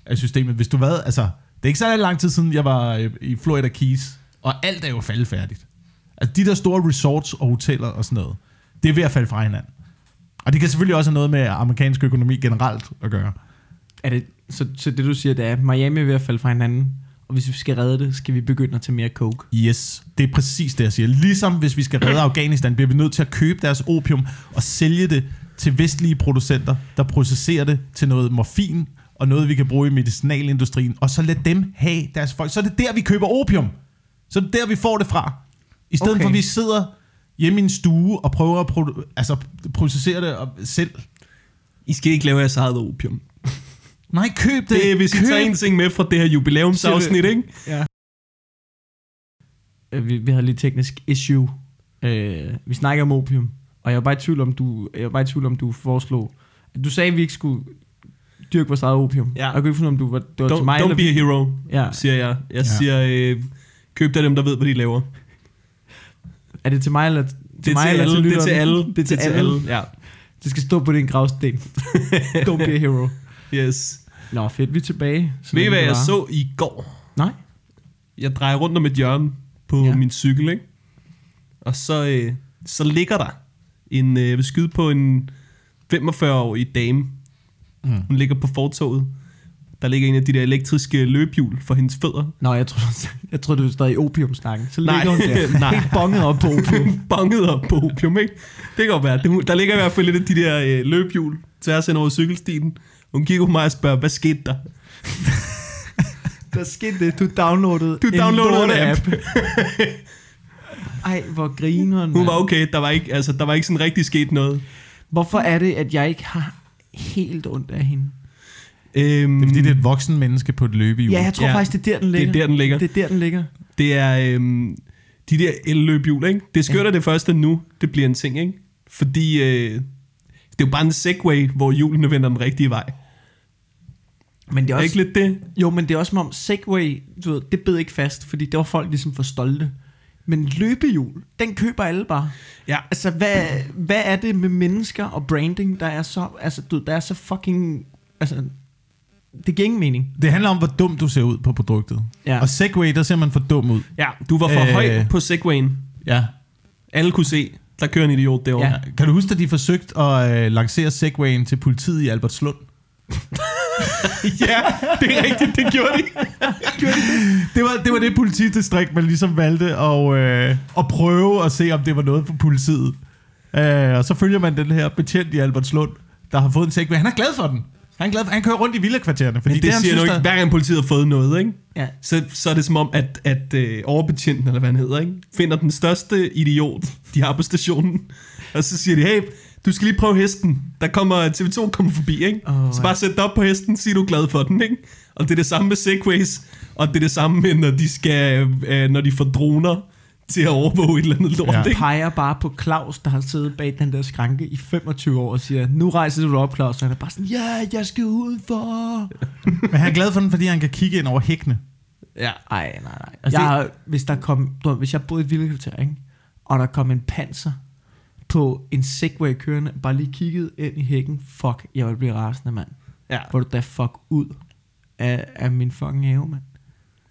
af systemet. Hvis du hvad, altså, det er ikke så lang tid siden, jeg var øh, i Florida Keys, og alt er jo faldet færdigt. Altså, de der store resorts og hoteller og sådan noget, det er ved at falde fra hinanden. Og det kan selvfølgelig også have noget med amerikansk økonomi generelt at gøre. Er det, så, så det du siger, det er, at Miami er ved at falde fra hinanden, og hvis vi skal redde det, skal vi begynde at tage mere coke. Yes, det er præcis det, jeg siger. Ligesom hvis vi skal redde Afghanistan, bliver vi nødt til at købe deres opium og sælge det til vestlige producenter, der processerer det til noget morfin og noget, vi kan bruge i medicinalindustrien, og så lad dem have deres folk. Så er det der, vi køber opium. Så er det der, vi får det fra. I stedet okay. For, at vi sidder hjemme i en stue og prøver at produ- altså, processere det og- selv. I skal ikke lave jeres eget opium. Nej, køb det. Det er, hvis I køb. tager en ting med fra det her jubilæumsafsnit, ikke? Ja. Øh, Vi, vi havde lige et teknisk issue. Øh, vi snakker om opium, og jeg var bare i tvivl om, du, jeg var bare i tvivl om, du foreslog... Du sagde, at vi ikke skulle dyrke vores eget opium. Ja. Og jeg kunne ikke finde om du var, det var til Don't, mig don't eller be a hero, Ja. siger jeg. Jeg Ja. siger, øh, køb der dem, der ved, hvad de laver. Er det til mig eller til Det er mig til eller alle. til Det er til alle. Det er til, alle. Ja. Det skal stå på din gravsten. Don't be a hero. Yes. Nå, fedt, vi er tilbage. Ved I, hvad det jeg så i går? Nej. Jeg drejer rundt om et hjørne på ja. min cykel, ikke? Og så, øh, så ligger der en, øh, jeg vil skyde på en 45-årig dame. Mm. Hun ligger på fortoget. Der ligger en af de der elektriske løbehjul for hendes fødder. Nå, jeg tror, jeg tror du er stadig i opiumsnakken. Så Nej. ligger hun der. Nej. Helt bonget op på opium. Bonget op på opium, ikke? Det kan godt være. Der ligger i hvert fald lidt af de der øh, løbehjul tværs hen over cykelstien. Hun kigger på mig og spørger, hvad skete der? Der skete det. Du downloadede Du downloadede en app. Ej, hvor grineren, Hun var okay, der var ikke, altså, der var ikke sådan rigtig sket noget. Hvorfor er det, at jeg ikke har helt ondt af hende? Øhm, Det er fordi, det er et voksen menneske på et løbehjul. Ja, jeg tror Ja, faktisk, det er der, den ligger. det er der, den ligger. Det er der, den ligger. Det er øhm, de der elløbhjul, ikke? Det skørt, Ja. det første nu, det bliver en ting, ikke? Fordi øh, det er jo bare en segway, hvor hjulene vender den rigtige vej. Men det er Er også, ikke lidt det? Jo, men det er også som om Segway, du ved, det bed ikke fast, fordi det var folk ligesom for stolte. Men løbehjul, den køber alle bare. Ja. Altså, hvad, hvad er det med mennesker og branding, der er så, altså, du, der er så fucking, altså, det giver ingen mening. Det handler om, hvor dum du ser ud på produktet. Ja. Og Segway, der ser man for dum ud. Ja, du var for Øh. høj på segwayen. Ja. Alle kunne se, der kører en idiot derovre. Ja. Kan du huske, at de forsøgte at øh, lancere Segwayen til politiet i Albertslund? ja, det er rigtigt, det gjorde de. Det var det, var det politidistrikt, man ligesom valgte at, øh, at prøve at se, om det var noget for politiet. Øh, og så følger man den her betjent i Albertslund, der har fået en Segway. Han er glad for den. Han er glad for, han kører rundt i villakvartererne. Fordi Men det, han siger synes, ikke, der- hver gang politiet har fået noget, ikke? Ja. Så, så er det som om, at, at øh, overbetjenten, eller hvad han hedder, ikke? finder den største idiot, de har på stationen. Og så siger de, hey, du skal lige prøve hesten. Der kommer TV2 kommer forbi, ikke? Oh, så bare sæt dig op på hesten, sig du er glad for den, ikke? Og det er det samme med segways, og det er det samme med, når de skal, øh, når de får droner til at overvåge et eller andet lort, Ja. ja. ikke? peger bare på Claus, der har siddet bag den der skranke i 25 år og siger, nu rejser du op, Claus. Og han er bare sådan, ja, jeg skal udenfor. Men han er glad for den, fordi han kan kigge ind over hækkene. Ja. Ej, nej, nej. Altså, jeg det- hvis der kom, du, hvis jeg boede i et villakvarter, ikke? og der kom en panser på en Segway kørende, bare lige kiggede ind i hækken, fuck, jeg ville blive rasende, mand. ja. Hvor du da fuck ud af, af min fucking have, mand.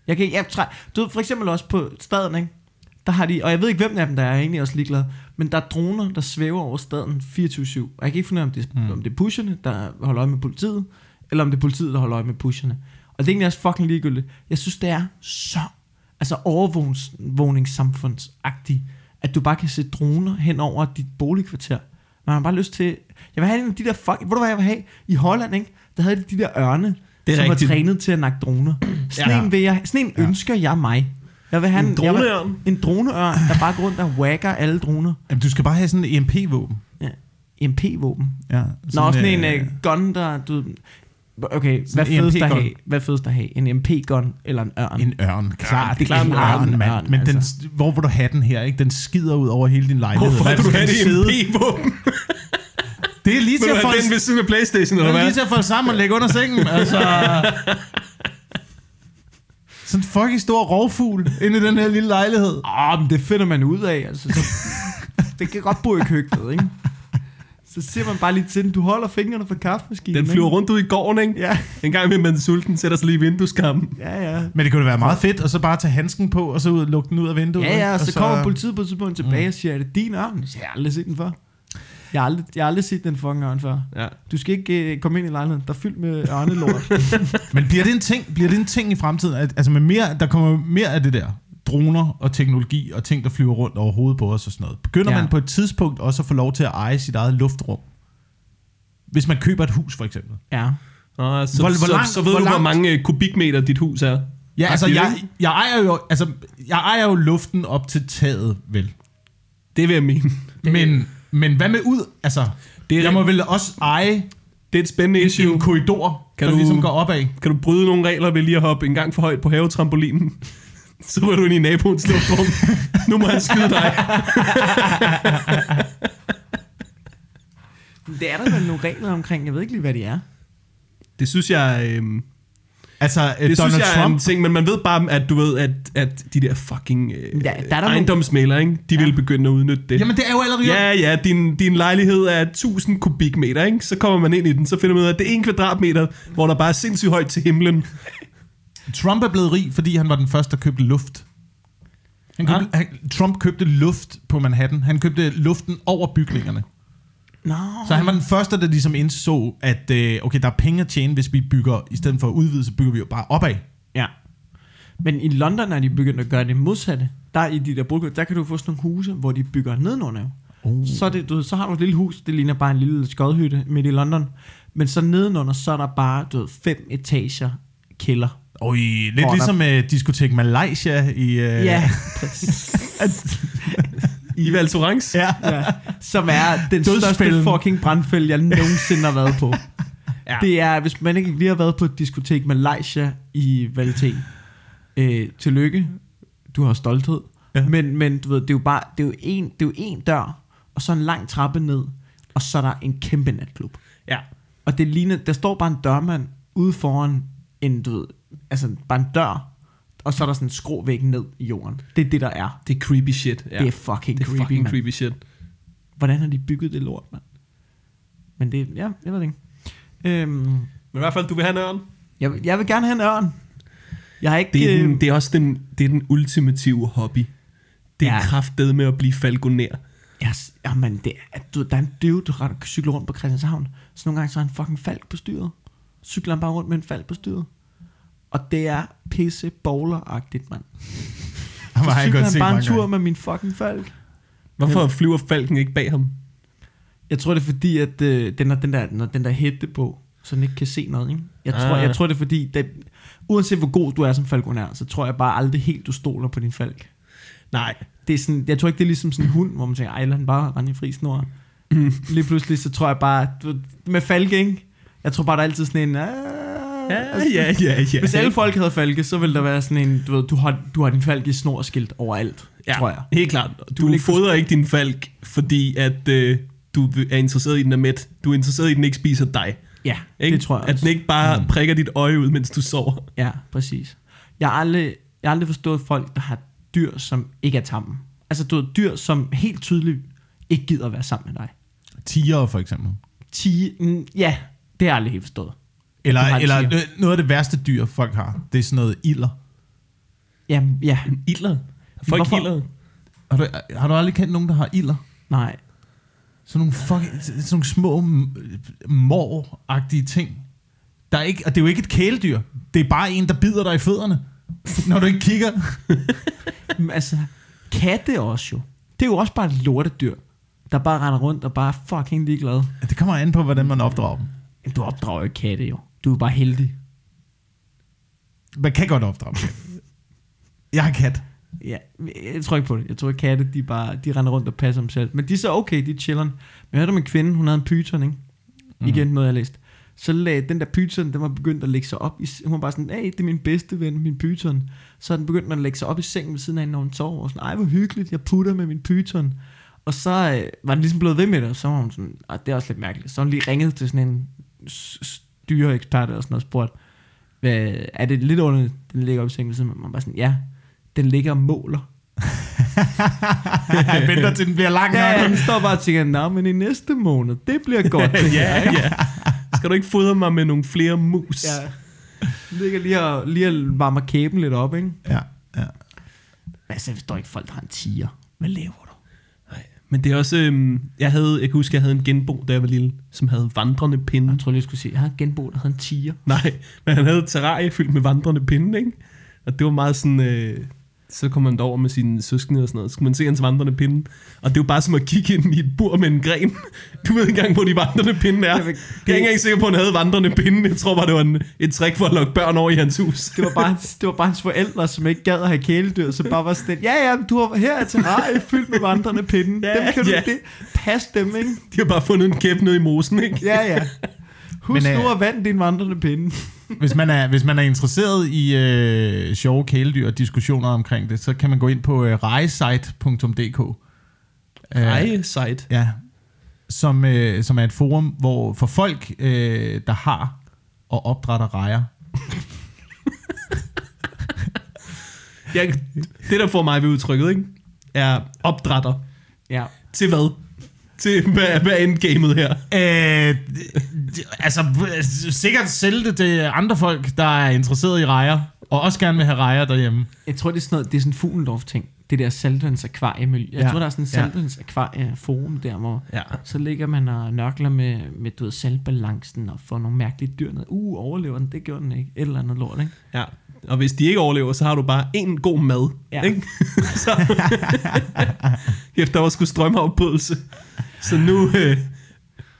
Jeg kan, jeg træ, du ved, for eksempel også på staden, ikke? Der har de, og jeg ved ikke, hvem af dem der er, jeg er egentlig også ligeglad, men der er droner, der svæver over staden 24-7. Og jeg kan ikke finde ud af, om det, Mm. mm. om det er pusherne, der holder øje med politiet, eller om det er politiet, der holder øje med pusherne. Og det er egentlig også fucking ligegyldigt. Jeg synes, det er så altså overvågningssamfundsagtigt, at du bare kan se droner hen over dit boligkvarter. Man har bare lyst til... Jeg vil have en af de der fuck... Hvor du hvad jeg vil have? I Holland, ikke? Der havde de de der ørne, Det er som rigtigt. var trænet til at nakke droner. Sådan Ja. vil jeg, sådan en Ja. ønsker jeg mig. Jeg vil have En vil- droneørn? En droneørn, der bare går rundt og whacker alle droner. Jamen, du skal bare have sådan en EMP-våben. Ja. MP-våben. Ja, Nå, sådan en øh, uh, gun, der... Du, okay, hvad Sådan en fedest at EMP-gun. have? Hvad fedest at have? En MP-gun eller en ørn? En ørn, klart. det er klart en ørn, en mand. ørn, Men den, altså. hvor vil du have den her, ikke? Den skider ud over hele din lejlighed. Hvorfor Hvad vil du have den det en p-våben? Det er lige til Vil du at få den ved siden af Playstation, eller Det er hvad? lige til at få sammen og lægge under sengen. Altså, sådan en fucking stor rovfugl inde i den her lille lejlighed. Åh, oh, men det finder man ud af, altså. Så, det kan godt bo i køkkenet, ikke? Så ser man bare lige til den. Du holder fingrene fra kaffemaskinen. Den flyver rundt ud i gården, ikke? Ja, En gang med man sulten, sætter sig lige i vindueskampen. ja, ja. Men det kunne da være meget fedt, og så bare tage handsken på, og så ud, lukke den ud af vinduet. Ja, ja, og så, så kommer politiet på et tidspunkt tilbage og siger, er det din ørn? Så jeg har aldrig set den før. Jeg har aldrig, jeg har aldrig set den fucking ørn før. Ja. Du skal ikke uh, komme ind i lejligheden. Der er fyldt med ørnelort. Men bliver det en ting, bliver det en ting i fremtiden? At, altså med mere, der kommer mere af det der droner og teknologi og ting, der flyver rundt over hovedet på os og sådan noget. Begynder Ja. man på et tidspunkt også at få lov til at eje sit eget luftrum? Hvis man køber et hus, for eksempel. ja. Nå, så, Hvor- hvor så, langt- så ved hvor du, hvor mange øh, kubikmeter dit hus er. Ja, altså jeg, jeg, ejer jo, altså, jeg ejer jo luften op til taget, vel? Det vil jeg mene. Men, men hvad med ud? Altså, Det er- jeg må vel også eje Det er et spændende en, issue. en korridor, Kan der du- ligesom går opad. Kan du bryde nogle regler ved lige at hoppe en gang for højt på havetrampolinen? Så er du ind i naboens luftrum. nu må han skyde dig. Det er der vel nogle regler omkring. Jeg ved ikke lige, hvad de er. Det synes jeg... Øh, Altså, det det Donald synes jeg er en Trump... ting, men man ved bare, at du ved, at, at de der fucking øh, Ja, der er der ejendomsmælere, ikke? de Ja. vil begynde at udnytte det. Jamen, det er jo allerede... Ja, ja, din, din lejlighed er 1000 kubikmeter, ikke? Så kommer man ind i den, så finder man ud af, at det er en kvadratmeter, hvor der bare er sindssygt højt til himlen. Trump er blevet rig, fordi han var den første, der købte luft. Han købte, han, Trump købte luft på Manhattan. Han købte luften over bygningerne. Nå. Så han var den første, der ligesom indså, at øh, okay, der er penge at tjene, hvis vi bygger, i stedet for at udvide, så bygger vi jo bare opad. Ja. Men i London er de begyndt at gøre det modsatte. Der i de der brugger, der kan du få sådan nogle huse, hvor de bygger nedenunder. Oh. Så, det, du, så har du et lille hus, det ligner bare en lille skodhytte midt i London. Men så nedenunder, så er der bare du ved, fem etager kælder. Oj, lidt er der- ligesom øh, diskotek Malaysia i... Øh, Ja, præcis. I Val Thorens. ja. ja. Som er den Dødsfælden. største fucking brandfælde, jeg nogensinde har været på. Ja. Det er, hvis man ikke lige har været på et diskotek Malaysia i Valté. Øh, tillykke. Du har stolthed. Ja. Men, men du ved, det er jo bare, det er jo en, det er jo en dør, og så en lang trappe ned, og så er der en kæmpe natklub. ja. Og det ligner, der står bare en dørmand ude foran en, du ved, altså bare en dør, og så er der sådan en skråvæg ned i jorden. Det er det, der er. Det er creepy shit. Ja. Det er fucking det er creepy, fucking mand. creepy shit. Hvordan har de bygget det lort, mand? Men det, ja, jeg ved det ikke. Øhm, Men i hvert fald, du vil have en ørn. jeg, vil- jeg vil gerne have en ørn. Jeg har ikke... Det er, øh, den, det er også den, det er den ultimative hobby. Det er ja. Kraftet med at blive falconer. Ja, jamen, det er, du, der er en dude, der cykler rundt på Christianshavn. Så nogle gange så er han fucking falk på styret. Cykler han bare rundt med en falk på styret. Og det er pisse bowler-agtigt, mand. Så har jeg godt han set bare en tur gange. med min fucking falk. Hvorfor flyver falken ikke bag ham? Jeg tror, det er fordi, at øh, den, har den, der, når den der hætte på, så den ikke kan se noget. Ikke? Jeg, tror, Ah. jeg tror, det er fordi, det, uanset hvor god du er som falconær, så tror jeg bare aldrig helt, du stoler på din falk. Nej. Det er sådan, jeg tror ikke, det er ligesom sådan en hund, hvor man tænker, ej, lad den bare rende i fri snor. Mm. Lige pludselig, så tror jeg bare, du, med falke, ikke? Jeg tror bare, der er altid sådan en... Ah, Ja, ja, ja, ja. Hvis alle folk havde falke, så ville der være sådan en, du ved, du har, du har din falk i snorskilt overalt, ja, tror jeg. Helt klart. Du ikke fodrer ikke din falk, fordi at øh, du er interesseret i, den er mæt. Du er interesseret i, at den ikke spiser dig. Ja, Ikke? det tror jeg At også. den ikke bare mm. prikker dit øje ud, mens du sover. Ja, præcis. Jeg har aldrig, jeg har aldrig forstået folk, der har dyr, som ikke er tamme. Altså, du har dyr, som helt tydeligt ikke gider at være sammen med dig. Tiger for eksempel. Tige, mm, ja, det har jeg aldrig helt forstået. Eller, eller noget af det værste dyr, folk har, det er sådan noget ilder. Ja, ja, Ilder. Folk Hvorfor? ilder. Har du, har du aldrig kendt nogen, der har ilder? nej. Sådan nogle, fucking, sådan nogle små mor-agtige ting. Der er ikke, og det er jo ikke et kæledyr. Det er bare en, der bider dig i fødderne, når du ikke kigger. Men altså, katte også jo. Det er jo også bare et lortedyr, der bare render rundt og bare er fucking ligeglad. Det kommer an på, hvordan man opdrager dem. Du opdrager jo katte jo. Du er bare heldig. Man kan godt opdrage kat. Jeg har kat. Ja, jeg tror ikke på det. Jeg tror, at katte, de bare, de render rundt og passer dem selv. Men de er så okay, de chiller. Men jeg hørte om en kvinde, hun havde en python, ikke? Igen noget, jeg har læst. Så lagde den der python, den var begyndt at lægge sig op i, hun var bare sådan, hey, det er min bedste ven, min python. Så er den begyndt at lægge sig op i sengen ved siden af hende, når hun sover. Og sådan, ej, hvor hyggeligt, jeg putter med min python. Og så øh, var den ligesom blevet ved med det, og så var hun sådan, ah, det er også lidt mærkeligt. Så hun lige ringet til sådan en styreekspert og sådan noget, og spurgt, hvad, er det lidt under, den ligger op i sengen mig? Man bare sådan, ja, den ligger og måler. Jeg venter til den bliver lang Ja, nok. han står bare og tænker, nå, men i næste måned, det bliver godt. ja, ja. Skal du ikke fodre mig med nogle flere mus? ja. Den ligger lige og, lige og varmer kæben lidt op, ikke? Ja, ja. Altså, jeg forstår ikke, folk der har en tiger. Hvad laver? Nej. Men det er også... Øhm, jeg, havde, jeg kan huske, jeg havde en genbo, da jeg var lille, som havde vandrende pinde. Jeg tror lige, jeg skulle sige, jeg har en genbo, der hedder en tiger. Nej, men han havde et terrarie fyldt med vandrende pinde, ikke? Og det var meget sådan... Øh, så kom man derover med sine søskende og sådan noget. Så kunne man se hans vandrende pinde. Og det var bare som at kigge ind i et bur med en gren. Du ved ikke engang, hvor de vandrende pinde er. Jeg er ikke engang sikker på, at han havde vandrende pinde. Jeg tror bare, det var en, et trick for at lokke børn over i hans hus. Det var, bare hans, det var bare hans forældre, som ikke gad at have kæledyr, så bare var sådan, ja, ja, du har her er terrarie fyldt med vandrende pinde. Ja, dem kan du ja. det. Pas dem, ikke? De har bare fundet en kæp nede i mosen, ikke? Ja, ja. Husk Men, Men, øh, nu at vand din vandrende pinde. Hvis man er, hvis man er interesseret i øh, sjove kæledyr og diskussioner omkring det, så kan man gå ind på øh, rejesite.dk. Øh, Ej, sejt. Ja, som, øh, som er et forum, hvor for folk, øh, der har og opdrætter rejer. Jeg, det, der får mig ved udtrykket, ikke? Er opdrætter. Ja. Til hvad? Til hvad, hvad er endgamet her? Øh, altså, sikkert sælge det til andre folk, der er interesseret i rejer, og også gerne vil have rejer derhjemme. Jeg tror, det er sådan noget, det er sådan en Fuglendorf-ting. Det der saltvands akvariemiljø. Jeg Ja. tror, der er sådan en saltvands akvarieforum der, hvor Ja. så ligger man og nørkler med, med du ved, saltbalancen og får nogle mærkelige dyr ned. Uh, overlever den? Det gjorde den ikke. Et eller andet lort, ikke? Ja. Og hvis de ikke overlever, så har du bare en god mad. Ja. Ikke? så, efter der var sgu strømafbrydelse. Så nu, øh,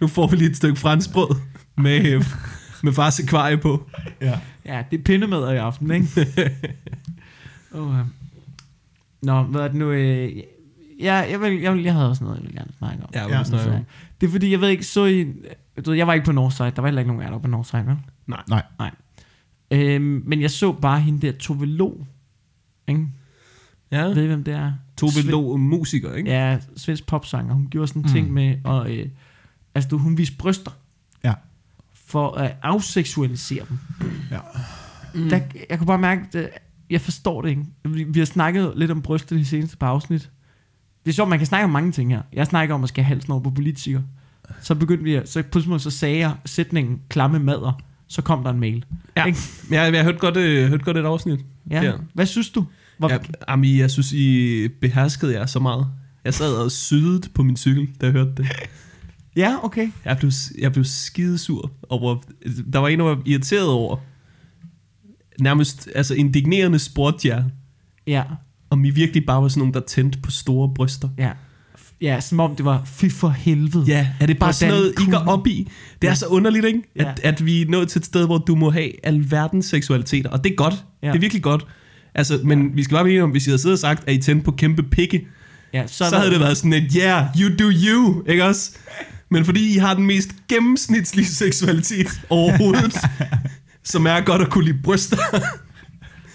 nu får vi lige et stykke franskbrød med, øh, med fars akvarie på. Ja. Ja, det er pindemad i aften, ikke? oh, uh. Nå, hvad er det nu? Øh, ja, jeg, vil, jeg, vil, jeg havde også noget, jeg ville gerne snakke om. Ja, Ja, ja snakke det er fordi, jeg ved ikke, så I... Du ved, jeg var ikke på Northside. Der var heller ikke nogen af jer, der var på Northside, vel? Nej. Nej. Øhm, men jeg så bare hende der Tove Lo. Ikke? Ja. Ved I, hvem det er? Tove Lo, musiker, ikke? Ja, svensk popsanger. Hun gjorde sådan en Mm. ting med, og, øh, altså du, hun viste bryster Ja. for at afseksualisere dem. Ja. Mm. Der, jeg kunne bare mærke, at jeg forstår det ikke. Vi, vi har snakket lidt om bryster de seneste par afsnit. Det er sjovt, man kan snakke om mange ting her. Jeg snakker om at skal have halsen over på politikere. Så begyndte vi, så pludselig så sagde jeg sætningen klamme mader. Så kom der en mail. Ja. Ikke? Jeg, jeg hørte godt, øh, hørte godt et afsnit. Ja. Ja. Hvad synes du? Hvor, Ja, Ami, jeg synes, I beherskede jer så meget. Jeg sad og sydede på min cykel, da jeg hørte det. ja, okay. Jeg blev, jeg blev skidesur over... Der var en, der var irriteret over. Nærmest, altså indignerende spurgte jer, Ja, om I virkelig bare var sådan nogen, der tændte på store bryster. ja. Ja, som om det var fy for helvede. Ja, er det bare sådan noget, I går op i? Det er Ja. så underligt, ikke? At, Ja. at vi er nået til et sted, hvor du må have alverdens seksualiteter. Og det er godt. Ja. Det er virkelig godt. Altså, men vi skal bare blive om, hvis I havde siddet og sagt, at I tændte på kæmpe pikke, ja så, så havde det været sådan et, yeah, you do you, ikke også? Men fordi I har den mest gennemsnitlige seksualitet overhovedet, som er godt at kunne lide bryster.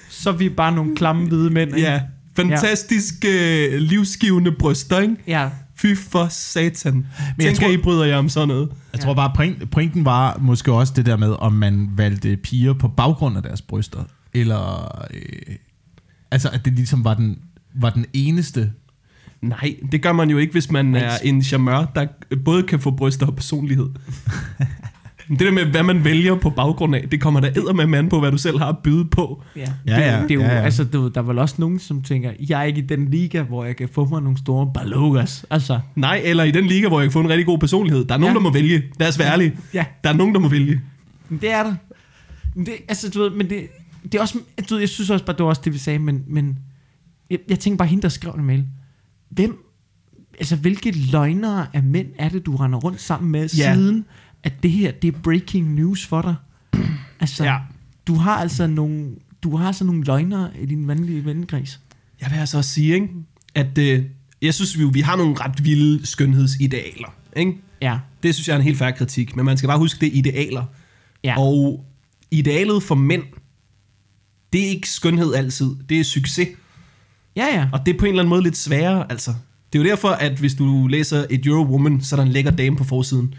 Så er vi bare nogle klamme hvide mænd. ikke? ja, fantastiske, øh, livsgivende bryster, ikke? Ja, Fy for satan. Men jeg jeg Tænker, tror- I bryder jer om sådan noget. Jeg tror bare, point, pointen var måske også det der med, om man valgte piger på baggrund af deres bryster, eller... Øh, altså, at det ligesom var den, var den eneste... Nej, det gør man jo ikke, hvis man er en charmeur, der både kan få bryster og personlighed. det der med, hvad man vælger på baggrund af, det kommer der æder med mand på, hvad du selv har at byde på. ja. Ja, det, er ja, det er jo, ja, ja. altså, du, ved, der er vel også nogen, som tænker, jeg er ikke i den liga, hvor jeg kan få mig nogle store balogas. Altså, Nej, eller i den liga, hvor jeg kan få en rigtig god personlighed. Der er nogen, Ja. der må vælge. Lad os være ærlige. ja, Der er nogen, der må vælge. det er der. Men det, altså, du ved, men det, det er også, du ved, jeg synes også bare, det var også det, vi sagde, men, men jeg, jeg tænker bare, hende, der skrev en mail. Hvem, altså, hvilke løgnere af mænd er det, du render rundt sammen med, Ja. siden at det her, det er breaking news for dig? Altså, Ja. du har altså nogle du har sådan nogle løgner i din vanlige vennekreds. Jeg vil altså også sige, ikke? at øh, jeg synes, vi, vi har nogle ret vilde skønhedsidealer. Ikke? Ja. Det synes jeg er en helt færre kritik, men man skal bare huske, det er idealer. Ja. Og idealet for mænd, det er ikke skønhed altid, det er succes. Ja, ja. Og det er på en eller anden måde lidt sværere, altså. Det er jo derfor, at hvis du læser et Eurowoman, så er der en lækker dame på forsiden.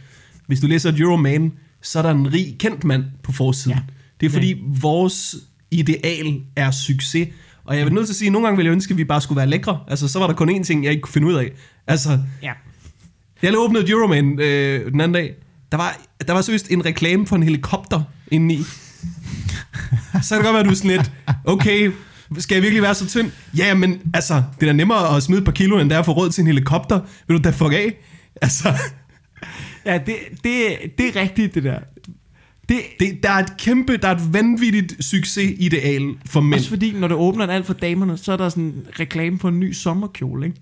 Hvis du læser Euroman, så er der en rig, kendt mand på forsiden. Ja. Det er fordi, vores ideal er succes. Og jeg vil nødt til at sige, at nogle gange ville jeg ønske, at vi bare skulle være lækre. Altså, så var der kun én ting, jeg ikke kunne finde ud af. Altså, Ja. jeg lige åbnede Euroman øh, den anden dag. Der var, der var seriøst en reklame for en helikopter indeni. så kan det godt være, at du er sådan lidt, okay, skal jeg virkelig være så tynd? Ja, men altså, det er da nemmere at smide et par kilo, end det er at få råd til en helikopter. Vil du da fuck af? Altså, Ja, det, det, det er rigtigt, det der. Det, det, der er et kæmpe, der er et vanvittigt succesideal for mænd. også fordi, når du åbner alt for damerne, så er der sådan en reklame for en ny sommerkjole, ikke?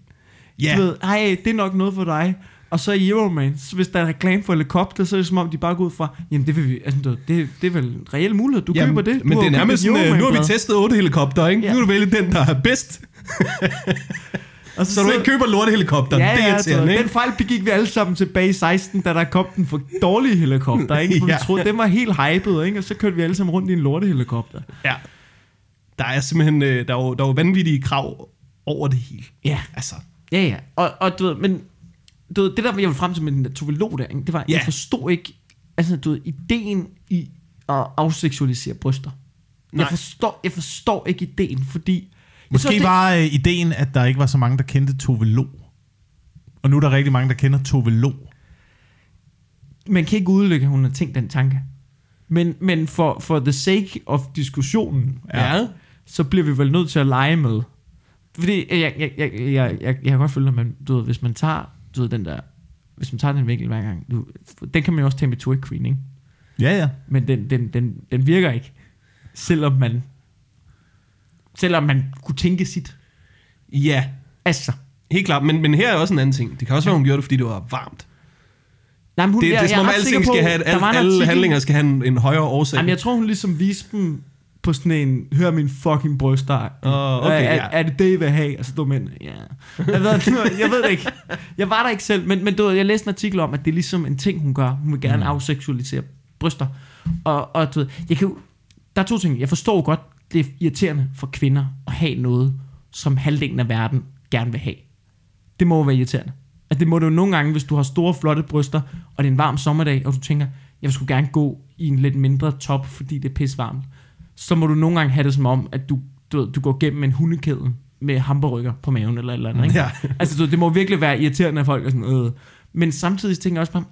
Ja, Du ved, hej, det er nok noget for dig. Og så i Euroman, så hvis der er reklame for helikopter, så er det som om, de bare går ud fra, jamen det, vil vi, altså, det, det, det er vel en reel mulighed, du Jamen, køber det. Du men det er nærmest sådan, øh, nu har vi testet otte helikopter, ikke? Ja. Nu er du vælge den, der er bedst. Og Så du ikke køber lortehelikopter. Ja, det er ja, irriterende, så ikke? den fejl begik vi alle sammen tilbage i 16, da der kom den for dårlige helikopter, ikke? For Ja. vi troede, den var helt hyped, ikke? Og så kørte vi alle sammen rundt i en lortehelikopter. Ja. Der er simpelthen øh, der er jo, der er jo vanvittige krav over det hele. Ja, Altså, ja, ja. Og, og du ved, men du ved, det der, jeg ville frem til med den der Tove Lo der, ikke? det var, Ja. jeg forstod ikke, altså du ved, ideen i at afseksualisere bryster. Nej. Jeg forstår, jeg forstår ikke ideen, fordi... Måske det- var øh, ideen, at der ikke var så mange, der kendte Tove Lo. Og nu er der rigtig mange, der kender Tove Lo. man kan ikke udelukke, at hun har tænkt den tanke. Men, men for, for the sake of diskussionen, ja. ja. så bliver vi vel nødt til at lege med. Fordi jeg, jeg, jeg, jeg, jeg, jeg kan godt føle, at man, du ved, hvis man tager du ved, den der, hvis man tager den vinkel hver gang, du, den kan man jo også tage med Tour Queen, ikke? Ja, ja. Men den, den, den, den virker ikke, selvom man, selvom man kunne tænke sit. ja. Altså, Helt klart, men, men her er også en anden ting. Det kan også være, hun gjorde det, fordi det var varmt. nej, men hun, Det, det er som om, ret alle, sikker ting på, skal have, der alle, artikel- handlinger skal have en, en højere årsag. Jamen, jeg tror, hun ligesom viste dem på sådan en, hør min fucking bryster. Åh, okay, er, ja. er, det det, I vil have? Og så du mænd, ja. Jeg ved, jeg ved det ikke. Jeg var der ikke selv, men, men du ved, jeg læste en artikel om, at det er ligesom en ting, hun gør. Hun vil gerne mm. afseksualisere bryster. Og, og du ved, jeg kan jo, der er to ting. Jeg forstår godt, det er irriterende for kvinder at have noget, som halvdelen af verden gerne vil have. Det må jo være irriterende. Altså det må det jo nogle gange, hvis du har store, flotte bryster, og det er en varm sommerdag, og du tænker, jeg vil sgu gerne gå i en lidt mindre top, fordi det er pis varmt. Så må du nogle gange have det som om, at du, du, du går gennem en hundekæde med hamburger på maven eller eller andet. Ikke? Ja. altså du, det må virkelig være irriterende, at folk er sådan, øh. Men samtidig tænker jeg også bare,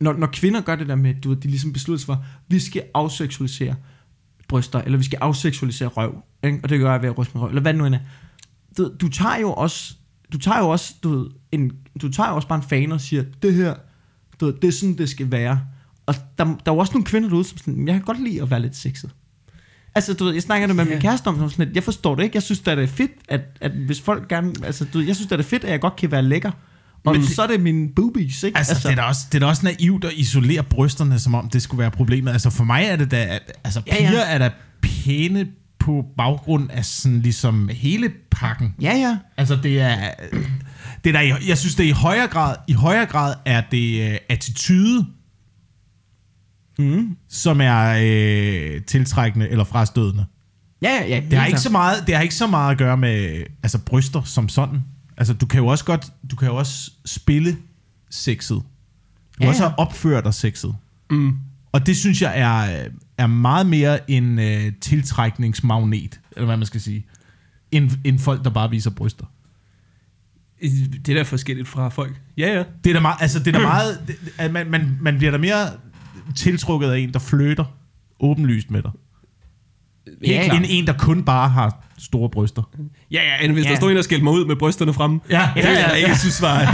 når, når kvinder gør det der med, du ved, de ligesom beslutter sig for, vi skal afseksualisere bryster, eller vi skal afseksualisere røv, ikke? og det gør jeg ved at ryste med røv, eller hvad det nu end er. Du, du tager jo også, du tager jo også, du ved, en, du tager jo også bare en fan og siger, det her, du ved, det er sådan, det skal være. Og der, der er jo også nogle kvinder derude, som sådan, jeg kan godt lide at være lidt sexet. Altså, du ved, jeg snakker det med min kæreste om, som sådan, at jeg forstår det ikke. Jeg synes, det er fedt, at, at hvis folk gerne... Altså, du ved, jeg synes, det er fedt, at jeg godt kan være lækker. Men det, så er det mine boobies, ikke? Altså, altså, det, er da også, det er da også naivt at isolere brysterne, som om det skulle være problemet. Altså, for mig er det da... Altså, Ja, piger ja. er da pæne på baggrund af sådan ligesom hele pakken. Ja, ja. Altså, det er... Det er der, jeg synes, det er i højere grad, i højere grad er det uh, attitude, Mm. som er øh, tiltrækkende eller frastødende. Ja, ja, ja. Det har, ikke så meget, det har ikke så meget at gøre med altså, bryster som sådan. Altså, du kan jo også godt, du kan jo også spille sexet. Du kan Ja, også ja. have opført dig sexet. Mm. Og det synes jeg er, er meget mere en øh, tiltrækningsmagnet, eller hvad man skal sige, end, end folk, der bare viser bryster. Det er da forskelligt fra folk. Ja, ja. Det er da meget, altså det er da meget, det, at man, man, man bliver da mere tiltrukket af en, der flytter åbenlyst med dig. Ja, end en, der kun bare har store bryster. Ja, ja, end hvis Ja. der stod en og skældte mig ud med brysterne frem. Ja, Det vil jeg ikke synes var...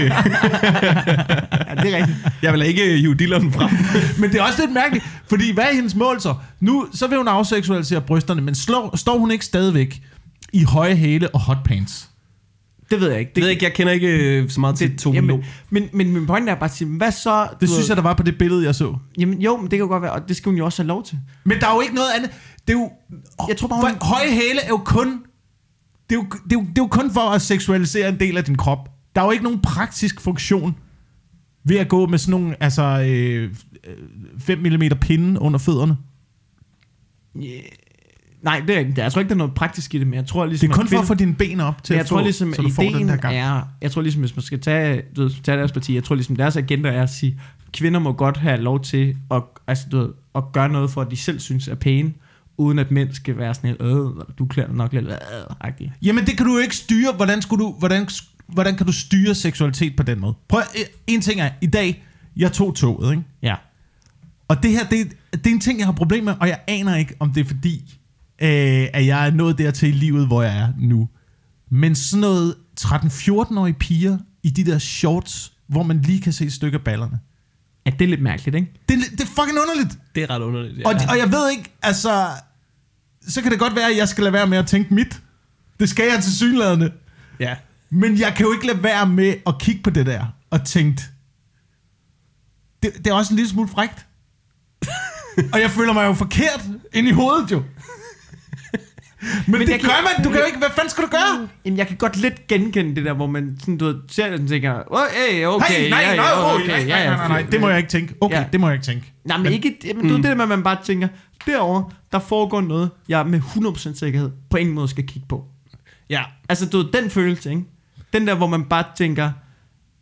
Ja, det er rigtigt. jeg vil da ikke hive dilleren frem. Men det er også lidt mærkeligt, fordi hvad er hendes mål så? Nu så vil hun afseksualisere brysterne, men slår, står hun ikke stadigvæk i høje hæle og hotpants? Det ved jeg ikke. Det ved jeg ikke, jeg kender ikke øh, så meget til Tove jamen, men, men min pointe er bare at sige, hvad så? Det synes jeg, der var på det billede, jeg så. Jamen jo, men det kan jo godt være, og det skal hun jo også have lov til. Men der er jo ikke noget andet. Det er jo... Jeg tror bare, hun- Høje hæle er jo kun... Det er jo, det, er jo, det er jo kun for at seksualisere en del af din krop. Der er jo ikke nogen praktisk funktion ved at gå med sådan nogle, altså, øh, 5 mm pinde under fødderne. Yeah. Nej, det er, ikke- jeg tror ikke, der er noget praktisk i det, men jeg tror ligesom... Det er kun at for at få dine ben op til Men jeg at få, tror ligesom, så du får den ideen der gang. er, jeg tror ligesom, hvis man skal tage, du ved, tage deres parti, jeg tror ligesom, deres agenda er at sige, kvinder må godt have lov til at, altså, du ved, at gøre noget for, at de selv synes er pæne, uden at mænd skal være sådan helt, øh, du klæder dig nok lidt, øh, agtig. Jamen det kan du jo ikke styre. Hvordan, skulle du, hvordan, hvordan kan du styre seksualitet på den måde? Prøv, at- en ting er, i dag, jeg tog toget, ikke? Ja. Og det her, det, det er en ting, jeg har problemer med, og jeg aner ikke, om det er fordi, øh, at jeg er nået dertil i livet, hvor jeg er nu. Men sådan noget 13-14-årige piger i de der shorts, hvor man lige kan se et stykke af ballerne. Ja, det er lidt mærkeligt, ikke? Det, er det er fucking underligt. Det er ret underligt. Ja. Og, og jeg ved ikke, altså... Så kan det godt være, at jeg skal lade være med at tænke mit. Det skal jeg til synlædende. ja. Men jeg kan jo ikke lade være med at kigge på det der og tænke, det, det er også en lille smule frægt. og jeg føler mig jo forkert ind i hovedet jo. Men, Men det gør kan- man. Du kan jo ikke... Hvad fanden skal du gøre? Jamen, jeg kan godt lidt genkende det der, hvor man sådan, du ved, ser det og tænker, oh, hey, okay, hey, nej, ja, nej, okay, okay, nej, nej, ja, nej, nej, det må jeg ikke tænke. Okay, Ja. det må jeg ikke tænke. Nej, men, ikke, jamen, du ved det der med, at man bare tænker, derovre, der foregår noget, jeg med 100% sikkerhed på ingen måde skal kigge på. Ja. Altså, du ved, den følelse, ikke? Den der, hvor man bare tænker,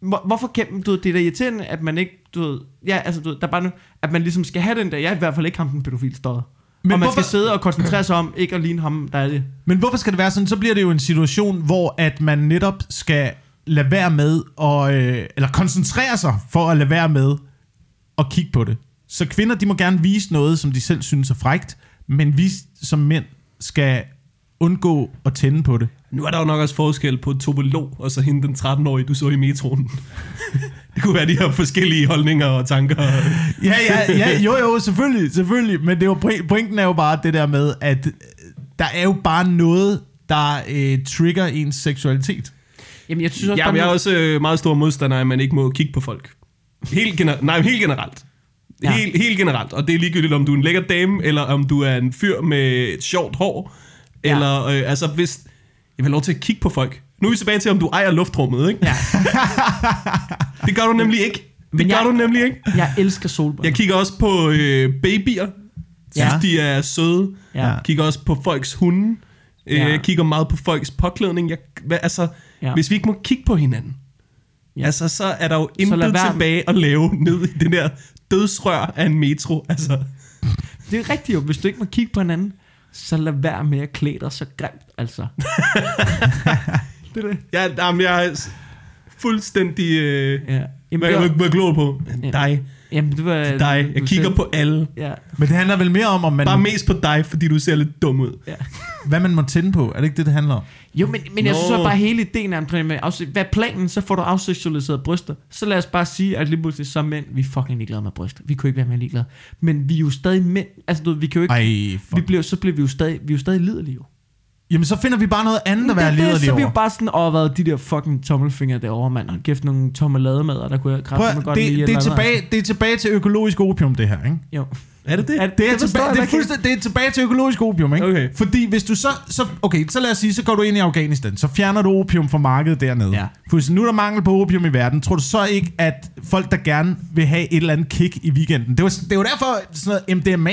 hvor, hvorfor kan, du ved, det er da irriterende, at man ikke, du ved, ja, altså, du ved, der er bare nu, at man ligesom skal have den der, jeg er i hvert fald ikke ham, den pædofil støder. Men og man hvorfor- skal sidde og koncentrere sig om, ikke at ligne ham, der er det. Men hvorfor skal det være sådan? Så bliver det jo en situation, hvor at man netop skal lade være med, at, øh, eller koncentrere sig for at lade være med at kigge på det. Så kvinder, de må gerne vise noget, som de selv synes er frægt, men vi som mænd skal undgå at tænde på det. Nu er der jo nok også forskel på Tove Lo og så hende den 13-årige, du så i metroen. det kunne være de her forskellige holdninger og tanker. Ja, ja, ja, jo, jo, selvfølgelig, selvfølgelig. Men det er jo, point- pointen er jo bare det der med, at øh, der er jo bare noget, der øh, trigger ens seksualitet. Jamen, jeg synes også, Ja, men jeg er også øh, meget stor modstander af, at man ikke må kigge på folk. Helt, gener- nej, helt generelt. Ja. Ja. Helt, helt generelt. Og det er ligegyldigt, om du er en lækker dame, eller om du er en fyr med et sjovt hår. Ja. Eller, øh, altså, hvis... Jeg vil have lov til at kigge på folk. Nu er vi tilbage til, om du ejer luftrummet, ikke? Ja. Det gør du nemlig ikke. Det Men gør jeg- du nemlig ikke. Jeg elsker solbriller. Jeg kigger også på øh, babyer. Synes, Ja. de er søde. Ja. Kigger også på folks hunde. Øh, Ja. Jeg kigger meget på folks påklædning. Jeg, hvad, altså, Ja. ja. hvis vi ikke må kigge på hinanden, Ja. ja. altså, så er der jo intet tilbage at lave ned i den der dødsrør af en metro. Altså, Det er rigtigt jo, hvis du ikke må kigge på hinanden, så lad være med at klæde dig så grimt, altså. det er det. jeg, jamen, jeg fuldstændig... Øh, Ja. Jamen, hvad, det hvad, var, hvad glor på? Ja. Dig. jamen, det var... Dig. du Jeg kigger selv- på alle. Ja. Men det handler vel mere om, om man, Bare mest på dig, fordi du ser lidt dum ud. ja. hvad man må tænde på. Er det ikke det, det handler om? Jo, men, men jeg synes bare, hele ideen er en plan med, hvad er planen, så får du afseksualiseret bryster. Så lad os bare sige, at lige pludselig som mænd, vi er fucking ligeglade med bryster. Vi kunne ikke være mere ligeglade. Men vi er jo stadig mænd. Altså, du, ved, vi kan jo ikke... Ej, vi fuck. bliver, så bliver vi jo stadig, vi er jo stadig liderlige jo. Jamen, så finder vi bare noget andet at være det, det, lederlig så er vi jo over. bare sådan, hvad de der fucking tommelfingre derovre, mand. Hold kæft, nogle tommelademader, der kunne jeg kræfte at- godt det, lide. det, er eller andet, tilbage, det er tilbage til økologisk opium, det her, ikke? Jo. Er det det? Ja, Det er, forstår tilbage, det, er det er tilbage til økologisk opium, ikke? Okay. Fordi hvis du så, så... Okay, så lad os sige, så går du ind i Afghanistan, så fjerner du opium fra markedet dernede. Ja. For hvis nu er der mangel på opium i verden, tror du så ikke, at folk, der gerne vil have et eller andet kick i weekenden... Det var, det var derfor sådan noget MDMA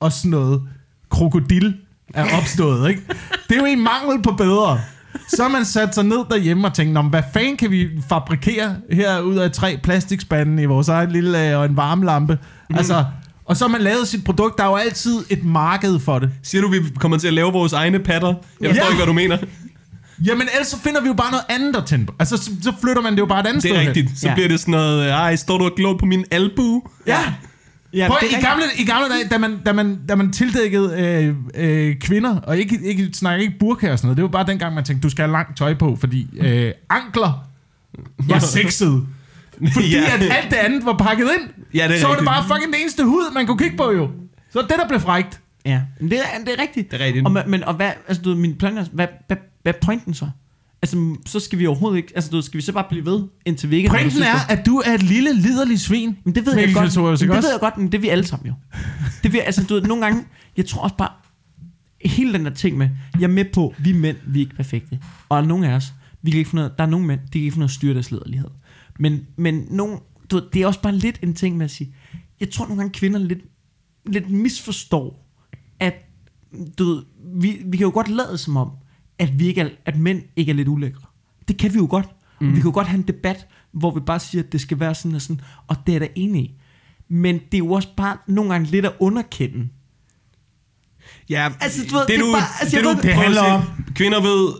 og sådan noget krokodil er opstået, ikke? Det er jo en mangel på bedre. Så har man sat sig ned derhjemme og tænkt, "Nå, men hvad fanden kan vi fabrikere her ud af tre plastikspande i vores egen lille øh, og en varmelampe? Mm. Altså, og så har man lavet sit produkt. Der er jo altid et marked for det. Siger du, vi kommer til at lave vores egne patter? Jeg forstår Ja. ikke, hvad du mener. Jamen ellers så finder vi jo bare noget andet at tænde på. Altså, så, så flytter man det jo bare et andet Det sted er hen. rigtigt. Så Ja. bliver det sådan noget, ej, står du og glår på min albu? Ja. Ja, Prøv, det i, gamle, I gamle dage, da man, da man, da man tildækkede øh, øh, kvinder, og ikke, ikke snakker ikke burka og sådan noget, det var bare dengang, man tænkte, du skal have langt tøj på, fordi øh, ankler var sexet. Fordi Ja. at alt det andet var pakket ind. Ja, det er så var det bare fucking det eneste hud, man kunne kigge på jo. Så det, der blev frægt. Ja, men det er, det er rigtigt. Det er rigtigt. Og, men, og hvad, altså du, min plan er, hvad, hvad, hvad er pointen så? Altså, så skal vi overhovedet ikke... Altså, du, skal vi så bare blive ved, indtil vi ikke Pointen er, at du er et lille, liderligt svin. Men det ved jeg godt. Men det ved jeg godt, men det er vi alle sammen jo. Det vil, altså, du ved, nogle gange, jeg tror også bare, hele den der ting med, jeg er med på, vi er mænd, vi er ikke perfekte. Og nogle af os, vi kan ikke finde noget, der er nogle mænd, de kan ikke finde noget at styre deres lederlighed. Men, men nogle, du ved, det er også bare lidt en ting med at sige, jeg tror nogle gange kvinder lidt, lidt misforstår, at du ved, vi, vi kan jo godt lade som om, at, vi ikke er, at mænd ikke er lidt ulækre. Det kan vi jo godt. Mm. Vi kan jo godt have en debat, hvor vi bare siger, at det skal være sådan og sådan, og det er da enig i. Men det er jo også bare nogle gange lidt at underkende. Ja, Altså, du ved, det er du, bare- altså, det, ved- du det prøver at handler sige, Kvinder ved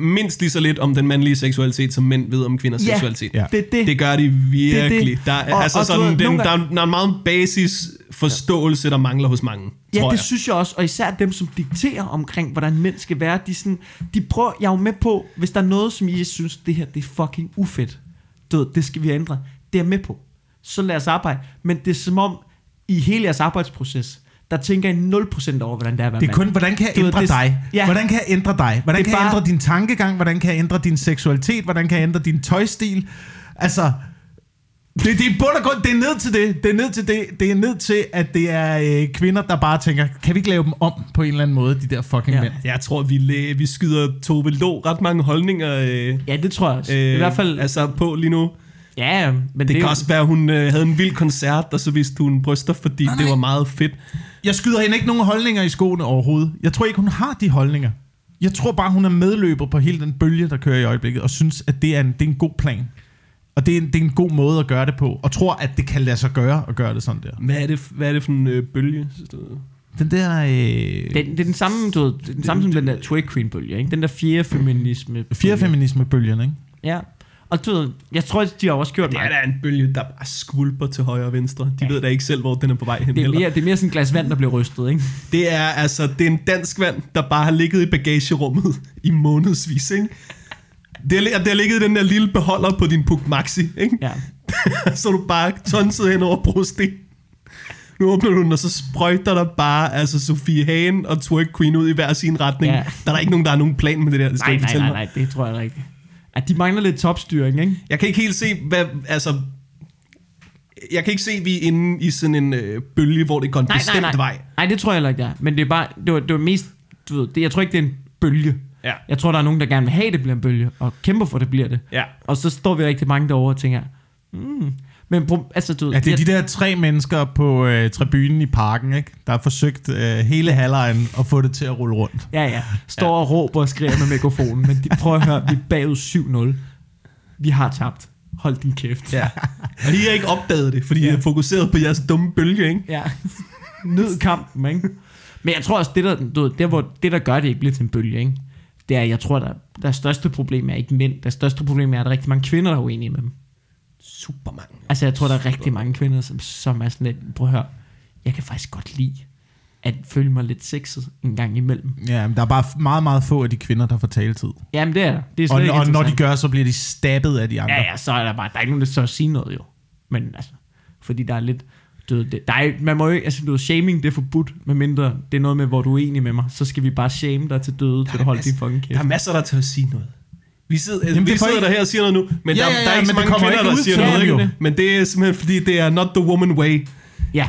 mindst lige så lidt om den mandlige seksualitet, som mænd ved om kvinders Ja, seksualitet. Ja. det det. Det gør de virkelig. Det er det. Der, er, Og- altså og sådan, ved, den, der, er, der er en meget basis forståelse, der mangler hos mange, Ja, det jeg. synes jeg også, og især dem, som dikterer omkring, hvordan mænd skal være, de, sådan, de prøver, jeg er jo med på, hvis der er noget, som I synes, det her, det er fucking ufedt, du ved, det skal vi ændre, det er jeg med på, så lad os arbejde, men det er som om, i hele jeres arbejdsproces, der tænker I 0% over, hvordan det er at være Det er mand. kun, hvordan kan jeg Du ændre det- dig? Ja. Hvordan kan jeg ændre dig? Hvordan Det kan er jeg bare- ændre din tankegang? Hvordan kan jeg ændre din seksualitet? Hvordan kan jeg ændre din tøjstil? Altså, det, det er bund og grund, det er ned til det. Det er ned til det. Det er ned til, at det er øh, kvinder, der bare tænker, kan vi ikke lave dem om på en eller anden måde, de der fucking Ja. mænd? Jeg tror, vi, læ- vi skyder Tove Lo ret mange holdninger øh, Ja, det tror jeg også. øh, I hvert fald, altså på lige nu. ja, men Det, det, kan også være, at hun øh, havde en vild koncert, og så viste hun bryster, fordi Nej, det nej. var meget fedt. Jeg skyder hende ikke nogen holdninger i skoene overhovedet. Jeg tror ikke, hun har de holdninger. Jeg tror bare, hun er medløber på hele den bølge, der kører i øjeblikket, og synes, at det er en, det er en god plan. Og det er, en, det er en god måde at gøre det på. Og tror, at det kan lade sig gøre at gøre det sådan der. Hvad er det, hvad er det for en øh, bølge? Den der... Øh, det, det er den samme, du ved, det er den samme som den der twig queen bølge, ikke? Den der fjerde feminisme. Fjerde feminisme-bølgen, ikke? Ja. Og du ved, jeg tror, de har også gjort Det er meget. da en bølge, der bare skvulper til højre og venstre. De Ja. ved da ikke selv, hvor den er på vej hen Det er, heller. mere, det er mere sådan et glas vand, der bliver rystet, ikke? Det er altså, det er en dansk vand, der bare har ligget i bagagerummet i månedsvis, ikke? Det har, det har ligget i den der lille beholder på din Puk Maxi, ikke? Ja. så du bare tonset hen over brosten. Nu åbner du den, og så sprøjter der bare altså Sofie Hagen og Twerk Queen ud i hver sin retning. Ja. Der er der ikke nogen, der har nogen plan med det der, det skal Nej, ikke nej, nej, mig. nej, det tror jeg rigtigt. At de mangler lidt topstyring, ikke? Jeg kan ikke helt se, hvad, altså... Jeg kan ikke se, at vi er inde i sådan en øh, bølge, hvor det går en Nej, bestemt nej, nej. vej. Nej, det tror jeg heller ikke, det er. Men det er bare, det var, det var mest, du ved, det, jeg tror ikke, det er en bølge. Ja. Jeg tror, der er nogen, der gerne vil have, det bliver en bølge, og kæmper for, at det bliver det. Ja. Og så står vi rigtig mange derovre og tænker, mm. Men altså, du Ja, det er jeg- de der tre mennesker på øh, tribunen i parken, ikke? Der har forsøgt øh, hele halvlejen at få det til at rulle rundt. Ja, ja. Står ja. og råber og skriger med mikrofonen. Men de, prøv at høre, vi er bagud 7-0. Vi har tabt. Hold din kæft. Ja. Og I har ikke opdaget det, fordi ja. I er fokuseret på jeres dumme bølge, ikke? Ja. Nyd kampen, ikke? Men jeg tror også, det der, du ved, det, hvor, det der gør det ikke bliver til en bølge, ikke? Det er, jeg tror, der, der største problem er ikke mænd. Der største problem er, at der er rigtig mange kvinder, der er uenige med dem. Super mange. Altså, jeg tror, der er rigtig mange kvinder, som, som er sådan lidt, prøv at høre, jeg kan faktisk godt lide at føle mig lidt sexet en gang imellem. Ja, men der er bare meget, meget få af de kvinder, der får taletid. Jamen, det er der. Det er Og, og når de gør, så bliver de stabbet af de andre. Ja, ja, så er der bare, der er ikke nogen, der så sige noget jo. Men altså, fordi der er lidt, du ved, det, der er, man må jo ikke, altså du ved, shaming det er forbudt, medmindre det er noget med, hvor du er enig med mig, så skal vi bare shame dig til døde, til du holder din fucking Der kæft. er masser, der til at sige noget. Vi sidder, Jamen, vi det er sidder ikke- der her og siger noget nu, men Ja, der, ja, der er ja, ikke så det mange kvinder, der siger noget, jo. Men det er simpelthen, fordi det er not the woman way. Ja,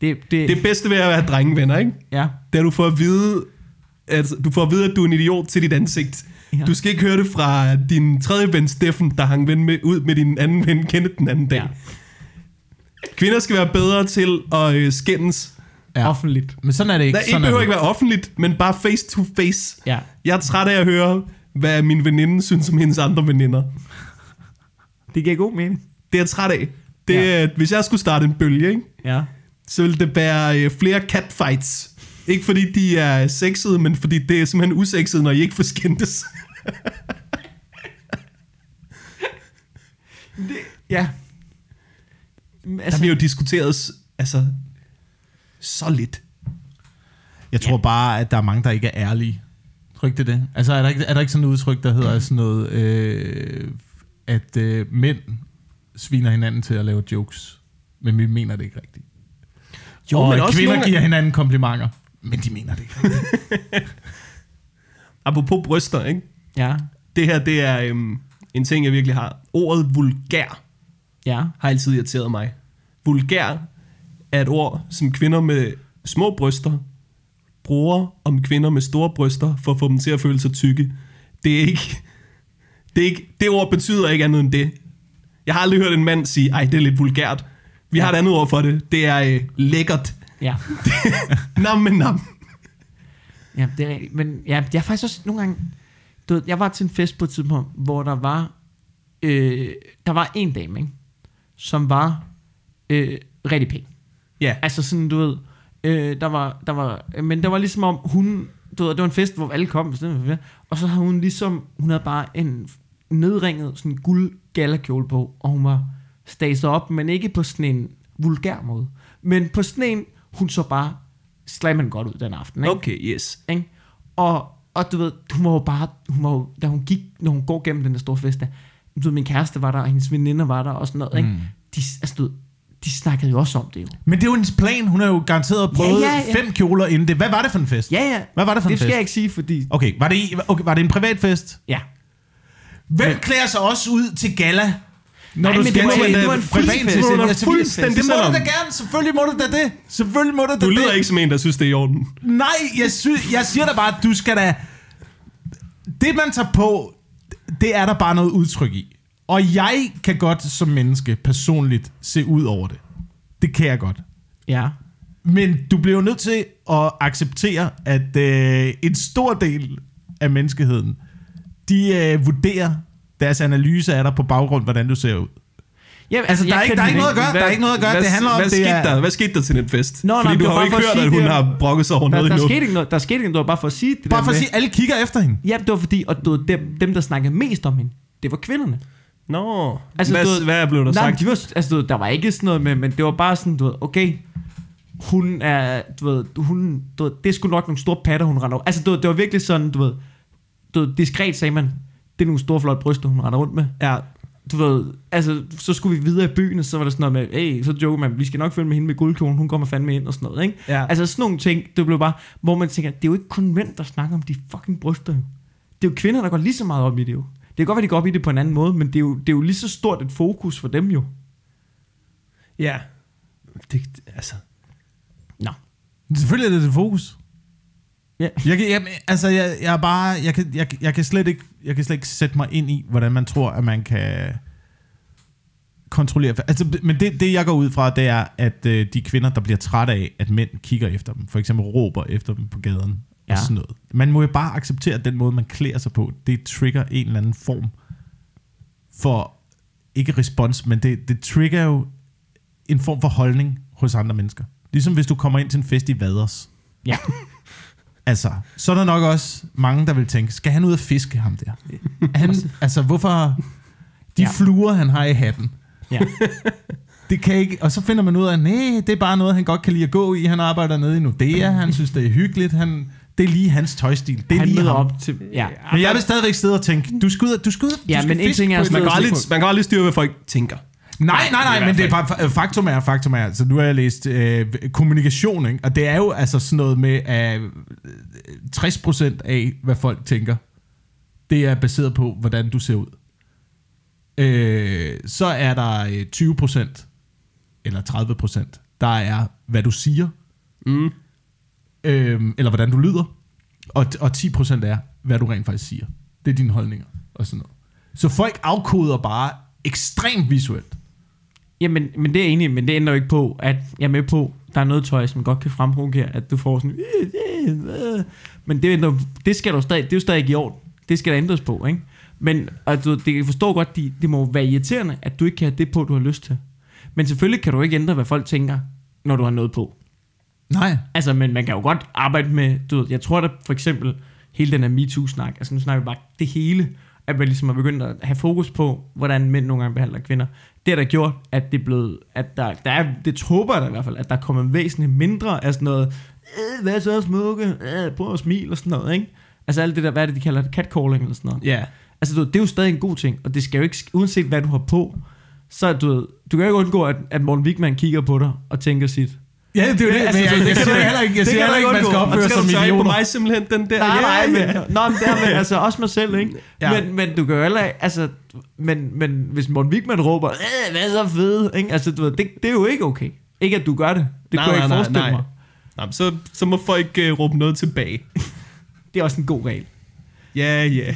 det, det, Det bedste ved at være drengevenner, ikke? ja. Det er, du får at vide, at, du får at vide, at du er en idiot til dit ansigt. Ja. Du skal ikke høre det fra din tredje ven Steffen, der hang ven med, ud med din anden ven Kenneth den anden dag. Ja. Kvinder skal være bedre til at øh, skændes. Ja. Offentligt. Men sådan er det ikke. Der ikke sådan er behøver det. ikke være offentligt, men bare face to face. Ja. Jeg er træt af at høre, hvad min veninde synes om hendes andre veninder. Det giver god mening. Det er jeg træt af. Det, Ja. ja. Hvis jeg skulle starte en bølge, ikke, Ja. så ville det være øh, flere catfights. Ikke fordi de er sexede, men fordi det er simpelthen usexet, når I ikke får skændtes. Ja. Der Altså, bliver jo diskuteret altså, så lidt. Jeg tror bare, at der er mange, der ikke er ærlige. Tror ikke det er det? Altså er der ikke, er der ikke sådan et udtryk, der hedder sådan noget, øh, at øh, mænd sviner hinanden til at lave jokes, men vi mener det ikke rigtigt. Jo, og men også kvinder nogle- giver hinanden komplimenter, men de mener det ikke rigtigt. Apropos bryster, ikke? ja. Det her, det er øhm, en ting, jeg virkelig har. Ordet vulgær Ja. har altid irriteret mig. Vulgær er et ord, som kvinder med små bryster bruger om kvinder med store bryster, for at få dem til at føle sig tykke. Det er ikke... Det, er ikke, det ord betyder ikke andet end det. Jeg har aldrig hørt en mand sige, ej, det er lidt vulgært. Vi har et andet ord for det. Det er øh, lækkert. Ja. Nam med nam. Ja, det er rigtigt. Men ja, jeg har faktisk også nogle gange... Du ved, jeg var til en fest på et tidspunkt, hvor der var... Øh, der var en dame, ikke? Som var øh, rigtig pæn. Ja. Altså sådan, du ved... Øh, der var, der var, men det var ligesom om, hun... Du ved, det var en fest, hvor alle kom, bestemt, og så havde hun ligesom... Hun havde bare en nedringet sådan guld galakjole på, og hun var staset op, men ikke på sådan en vulgær måde. Men på sådan en, hun så bare slammen godt ud den aften, ikke? Okay, yes. Ikke? Og, og du ved, hun var jo bare, hun var jo, da hun gik, når hun går gennem den der store fest der, du ved, min kæreste var der, og hendes veninder var der, og sådan noget, ikke? De, altså, du ved, de snakkede jo også om det jo. Men det er jo hendes plan. Hun har jo garanteret prøvet ja, ja. fem kjoler inden det. Hvad var det for en fest? Ja, ja. Hvad var det for en Det skal fest? jeg ikke sige, fordi... Okay, var det, okay, var det en privat fest? Ja. Hvem Men- klæder sig også ud til gala? Når Nej, men det var- til det en, var en øh, fuldfest. privat Det var en fest. fuldstændig Det må du da gerne. Selvfølgelig må du da det. Selvfølgelig må du da Du det. lyder ikke som en, der synes, det er i orden. Nej, jeg, sy- jeg siger da bare, at du skal da... Det, man tager på, det er der bare noget udtryk i. Og jeg kan godt som menneske personligt se ud over det. Det kan jeg godt. Ja. Men du bliver jo nødt til at acceptere, at øh, en stor del af menneskeheden, de øh, vurderer deres analyse af dig på baggrund, hvordan du ser ud. ja Altså, der er ikke- der er ikke noget at gøre. Der er ikke noget at gøre. Hvad, Det handler om, hvad det skete er- der? Hvad skete der til den fest? Nå, Fordi nej, du har jo ikke at hørt, at hun det har brokket sig over Der, noget der, endnu. skete ikke noget, der skete ikke noget, bare for at sige det Bare der for at sige, alle kigger efter hende. Ja, det var fordi, og du dem, dem, der snakkede mest om hende, det var kvinderne. Nå, Altså, hvad, du hvad blev der Nej, sagt? de var, altså, du der var ikke sådan noget med, men det var bare sådan, du ved, okay, hun er, du ved, hun, du ved, det er sgu nok nogle store patter, hun render over. Altså, du ved, det var virkelig sådan, du ved, du ved, diskret sagde man, det er nogle store flotte bryster, hun render rundt med. Ja, Du ved, altså, så skulle vi videre i byen, og så var der sådan noget med, hey, så joker man, vi skal nok følge med hende med guldkjolen, hun kommer fandme ind og sådan noget, ikke? Ja. Altså, sådan nogle ting, det blev bare, hvor man tænker, det er jo ikke kun mænd, der snakker om de fucking bryster. Det er jo kvinder, der går lige så meget op i det, jo. Det kan godt være, de går op i det på en anden måde, men det er jo, det er jo lige så stort et fokus for dem, jo. ja. Det, altså, Nå. Selvfølgelig er det det fokus. Ja. Jeg kan, jeg, altså, jeg, jeg er bare, jeg kan, jeg, jeg kan slet ikke, jeg kan slet ikke sætte mig ind i, hvordan man tror, at man kan kontrollere. Altså, men det, det, jeg går ud fra, det er, at øh, de kvinder, der bliver trætte af, at mænd kigger efter dem, for eksempel råber efter dem på gaden, ja. Og sådan noget. Man må jo bare acceptere, at den måde, man klæder sig på, det trigger en eller anden form for, ikke respons, men det, det trigger jo en form for holdning hos andre mennesker. Ligesom hvis du kommer ind til en fest i Vaders. Ja. Altså, så er der nok også mange, der vil tænke, skal han ud og fiske ham der? Han, altså, hvorfor... De ja. Ja. fluer, han har i hatten. Ja. Det kan ikke... Og så finder man ud af, nej, det er bare noget, han godt kan lide at gå i. Han arbejder nede i Nordea. Han synes, det er hyggeligt. Han, det er lige hans tøjstil. Det er Han lige ham. op til... Ja. Men jeg vil stadigvæk sidde og tænke, du skal ud, du skal ud, Ja, du skal men en fiske ting er man kan, aldrig, man kan aldrig styre, hvad folk tænker. Nej, nej, nej, men det er bare, fa- faktum er, faktum er, så nu har jeg læst øh, kommunikation, ikke? og det er jo altså sådan noget med, at øh, 60% af, hvad folk tænker, det er baseret på, hvordan du ser ud. Øh, så er der øh, 20%, eller 30%, der er, hvad du siger, Mm. øh, eller hvordan du lyder, og, og 10% er, hvad du rent faktisk siger. Det er dine holdninger, og sådan noget. Så folk afkoder bare ekstremt visuelt. Jamen, men det er enig men det ændrer jo ikke på, at jeg er med på, der er noget tøj, som godt kan fremprovokere, at du får sådan... Men det, ændrer, det skal du stadig, det er jo stadig i orden. Det skal der ændres på, ikke? Men og du, det jeg forstår godt, de, det må være irriterende, at du ikke kan have det på, du har lyst til. Men selvfølgelig kan du ikke ændre, hvad folk tænker, når du har noget på. Nej. Altså, men man kan jo godt arbejde med, du ved, jeg tror da for eksempel, hele den her MeToo-snak, altså nu snakker vi bare det hele, at man ligesom har begyndt at have fokus på, hvordan mænd nogle gange behandler kvinder. Det har da gjort, at det er blevet, at der, der er, det håber jeg i hvert fald, at der kommer væsentligt mindre af sådan noget, øh, hvad så smukke, øh, prøv at smile og sådan noget, ikke? Altså alt det der, hvad er det, de kalder det, catcalling eller sådan noget. Ja. Altså, du, det er jo stadig en god ting, og det skal jo ikke, uanset hvad du har på, så du, du kan jo ikke undgå, at, at Morten Wigman kigger på dig og tænker sit, Ja, det er jo det. Altså, Men jeg, det jeg kan siger du- heller ikke, jeg det siger kan heller ikke, man skal opføre Og skal som seje på idioter. mig simpelthen den der? Nej, nej, ja. men, nå, men dermed, altså også mig selv, ikke? Ja. Men, men du kan jo heller ikke, altså, men, men hvis Morten Wigman råber, "Øh, hvad så fed, ikke? Altså, du ved, det, det er jo ikke okay. Ikke at du gør det. Det Nej, kunne jeg ikke nej, nej, forestille nej. mig. Nej, så, så må folk uh, råbe noget tilbage. Det er også en god regel. Ja, ja.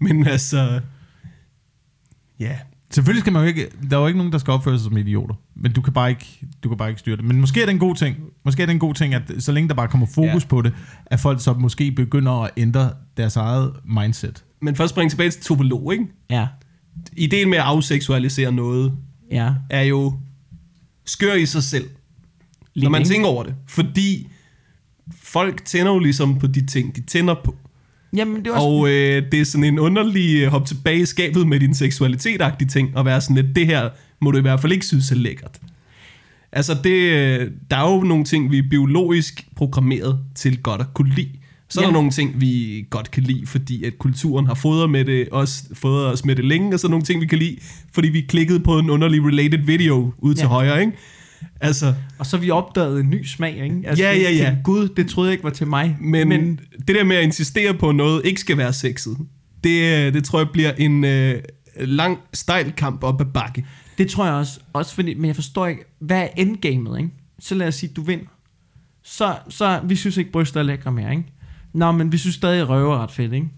Men altså... Ja. Selvfølgelig skal man jo ikke, der er jo ikke nogen, der skal opføre sig som idioter. Men du kan bare ikke, du kan bare ikke styre det. Men måske er det en god ting. Måske er det en god ting, at så længe der bare kommer fokus Ja. på det, at folk så måske begynder at ændre deres eget mindset. Men først springe tilbage til topolog, ikke? Ja. Ideen med at afseksualisere noget, Ja. er jo skør i sig selv. Lidt, når man ikke? tænker over det. Fordi folk tænder jo ligesom på de ting, de tænder på. Jamen, det er også... Og øh, det er sådan en underlig øh, hop tilbage i skabet med din seksualitet ting, og være sådan lidt, det her må du i hvert fald ikke synes er lækkert. Altså, det, øh, der er jo nogle ting, vi er biologisk programmeret til godt at kunne lide. Så er Ja. der nogle ting, vi godt kan lide, fordi at kulturen har fodret, med det, os, fodret os med det længe, og så er der nogle ting, vi kan lide, fordi vi klikkede på en underlig related video ud til Ja. højre, ikke? Altså, Og så vi opdaget en ny smag, ikke? Altså, Ja, ja, ja. tænkte, Gud, det troede jeg ikke var til mig. Men, men det der med at insistere på, noget ikke skal være sexet, det, det tror jeg bliver en øh, lang, stejl kamp op ad bakke. Det tror jeg også. Også fordi, men jeg forstår ikke, hvad er endgamet, ikke? Så lad os sige, du vinder. Så, så vi synes ikke, bryster er lækre mere, ikke? Nå, men vi synes stadig, røve er ret fedt, ikke?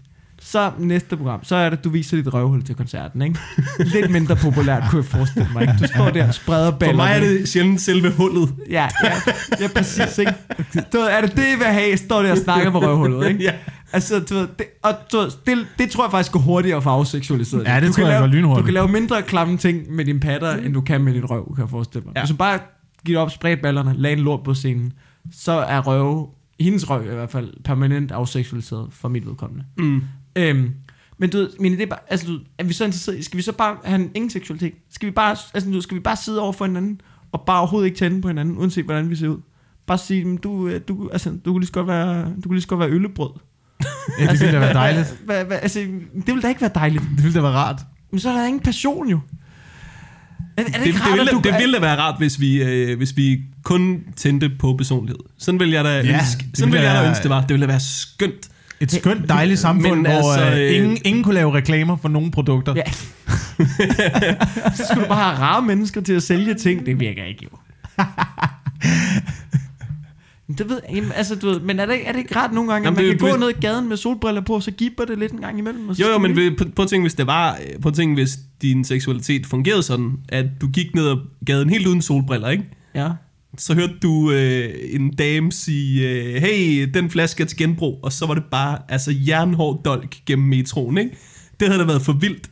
Så næste program, så er det, du viser dit røvhul til koncerten, ikke? Lidt mindre populært, kunne jeg forestille mig, ikke? Du står der og spreder For baller. mig er det sjældent selve hullet. Ja, ja, ja, præcis, ikke? Du ved, er det det, I vil have? Står der og snakker med røvhullet, ikke? Ja. Altså, du ved, det, og du ved, det, det tror jeg faktisk går hurtigere at få afseksualiseret. Ja, det du tror kan jeg lave, går lynhurtigt. Du kan lave mindre klamme ting med dine patter, end du kan med dit røv, kan jeg forestille mig. Ja. Hvis du bare giver op, spredt ballerne, lagde en lort på scenen, så er røve, hendes røv i hvert fald, permanent afseksualiseret for mit vedkommende. Mm. Øhm, men du ved, min idé er bare, altså du, ved, er vi så interesseret i, skal vi så bare have en, ingen seksualitet? Skal vi bare, altså du, ved, skal vi bare sidde over for hinanden, og bare overhovedet ikke tænde på hinanden, uanset hvordan vi ser ud? Bare sige, men du, øh, du, altså, du kunne lige så godt være, du kunne lige så godt være øllebrød. Ja, det ville da være dejligt. Hvad, hvad, altså, det ville da ikke være dejligt. Det ville da være rart. Men så er der ingen passion jo. Er, er det, Det, ikke det, ville, du, det ville da være rart, hvis vi, øh, hvis vi kun tændte på personlighed. Sådan ville jeg da Ja, ønske, sådan ville jeg da ønske, det var. Det ville da være skønt. Et skønt, dejligt samfund, Men hvor altså, altså, øh, ingen, ingen kunne lave reklamer for nogen produkter. Ja. så skulle du bare have rare mennesker til at sælge ting. Det virker ikke jo. Det ved jeg, altså, du ved, men er det, ikke- er det ikke rart nogle gange, Jamen, at man det- kan gå hvis- ned i gaden med solbriller på, så gipper det lidt en gang imellem? Og så Jo, jo, men ved- at tænke, hvis det var, prøv at tænke, hvis din seksualitet fungerede sådan, at du gik ned ad gaden helt uden solbriller, ikke? Ja. Så hørte du øh, en dame sige, øh, hey, den flaske er til genbrug, og så var det bare altså jernhård dolk gennem metroen, ikke? Det havde da været for vildt,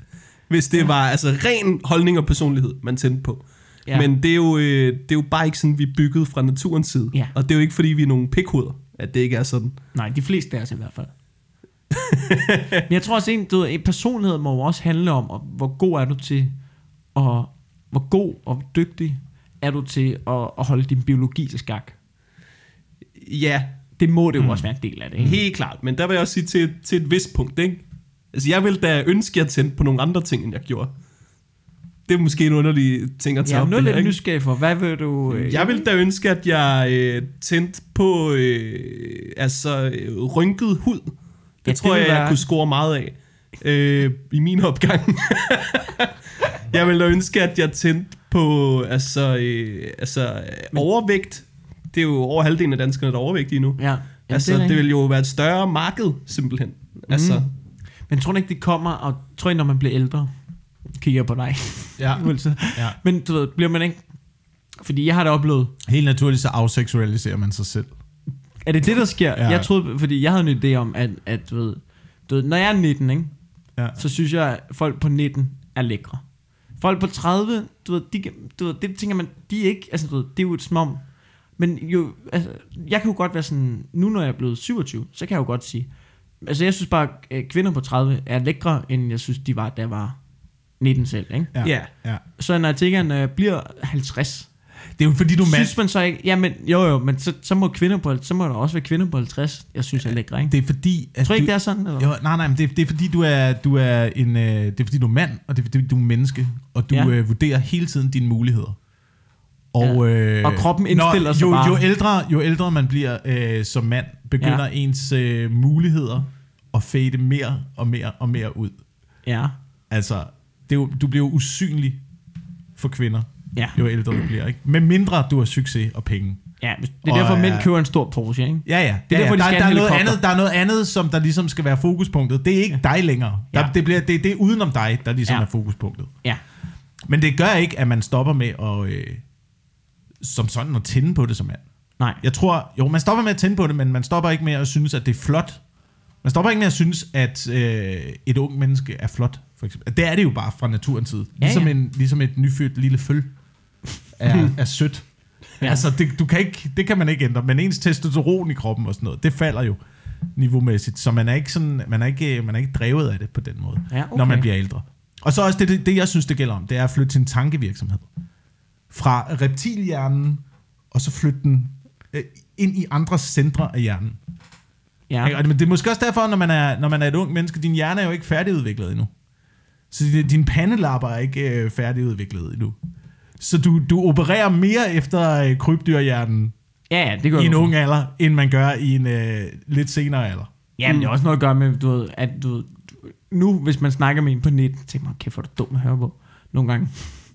hvis det var altså ren holdning og personlighed, man tændte på. Ja. Ja. Men det er, jo, øh, det er jo bare ikke sådan, vi er bygget fra naturens side. Ja. Og det er jo ikke, fordi vi er nogle pikhoveder, at det ikke er sådan. Nej, de fleste af os i hvert fald. Men jeg tror også, en, du ved, en personlighed må jo også handle om, hvor god er du til, og hvor god og dygtig er du til at, at holde din biologi til skak. Ja, Det må det jo mm. også være en del af det, ikke? Helt klart, men der vil jeg også sige til, til et vist punkt, ikke? Altså, jeg vil da ønske, at jeg tændte på nogle andre ting, end jeg gjorde. Det er måske en underlig ting at tage Ja, op. er jeg her, lidt ikke? nysgerrig for. Hvad vil du... øh, Jeg vil da ønske, at jeg øh, tændte på øh, altså, øh, rynket hud. Det Ja, tror det jeg, vil jeg være- kunne score meget af øh, i min opgang. jeg vil da ønske, at jeg tændte på altså, øh, altså, øh, overvægt. Det er jo over halvdelen af danskerne, der er overvægtige nu. Ja, Jamen, altså, det, det, vil jo være et større marked, simpelthen. Mm. Altså, Men tror du ikke, det kommer, og tror jeg, når man bliver ældre, kigger jeg på dig. Ja. Ja. Men du ved, bliver man ikke... Fordi jeg har det oplevet. Helt naturligt, så afseksualiserer man sig selv. Er det det, der sker? Ja. Jeg troede, fordi jeg havde en idé om, at, at du ved, du ved, når jeg er 19, ikke, Ja. så synes jeg, at folk på 19 er lækre. Folk på 30, du ved, de, du ved, det tænker man, de er ikke, altså du ved, det er jo et smom. Men jo, altså, jeg kan jo godt være sådan, nu når jeg er blevet 27, så kan jeg jo godt sige, altså jeg synes bare, at kvinder på 30 er lækre, end jeg synes, de var, da jeg var 19 selv, ikke? Ja. Ja. ja. Så når jeg tænker, når jeg bliver 50, Det er jo fordi, du mand. synes man så ikke, ja, men jo jo, men så, så må kvinder på, så må der også være kvinder på 50, jeg synes er lækre, ikke? Det er fordi... At Tror du ikke, det er sådan, eller? Jo, nej, nej, men det, det er fordi, du er, du er en, øh, det er fordi, du er mand, og det er fordi, du er menneske, og du Ja. øh, vurderer hele tiden dine muligheder. Og, ja. øh, Og kroppen indstiller sig jo, bare. Jo ældre, jo ældre man bliver øh, som mand, begynder ja. ens øh, muligheder at fade mere og mere og mere ud. Ja. Altså, det er jo, du bliver jo usynlig for kvinder, Ja. jo ældre du bliver. Ikke? Med mindre du har succes og penge. ja. Det er Og, derfor, øh, mænd køber en stor Porsche, ikke? Ja, ja. Det er ja, derfor, de ja. der, have der, er en noget andet, der er noget andet, som der ligesom skal være fokuspunktet. Det er ikke ja. dig længere. Der, Ja. det, bliver, det, det er udenom dig, der ligesom Ja. ja. er fokuspunktet. Ja. Men det gør ikke, at man stopper med at, øh, som sådan at tænde på det som mand. Nej. Jeg tror, jo, man stopper med at tænde på det, men man stopper ikke med at synes, at det er flot. Man stopper ikke med at synes, at øh, et ung menneske er flot, for eksempel. Det er det jo bare fra naturens side. Ja, Ligesom, ja. En, ligesom et nyfødt lille føl er, er sødt. Ja. Altså, det, du kan ikke, det kan man ikke ændre. Men ens testosteron i kroppen og sådan noget, det falder jo niveaumæssigt. Så man er ikke, sådan, man er ikke, man er ikke drevet af det på den måde, Ja, okay. når man bliver ældre. Og så også det, det, det, jeg synes, det gælder om, det er at flytte sin tankevirksomhed. Fra reptilhjernen, og så flytte den øh, ind i andre centre af hjernen. Ja. Ja. Og det, det er måske også derfor, når man, er, når man er et ung menneske, din hjerne er jo ikke færdigudviklet endnu. Så din, din pandelapper er ikke øh, færdigudviklet endnu. Så du, du opererer mere efter øh, krybdyrhjernen Ja, ja, det gør i en ung alder, end man gør i en øh, lidt senere alder. Ja, men det har også noget at gøre med, du ved, at du, ved, nu, hvis man snakker med en på 19, tænker man, kæft, hvor er du dum at høre på. Nogle gange.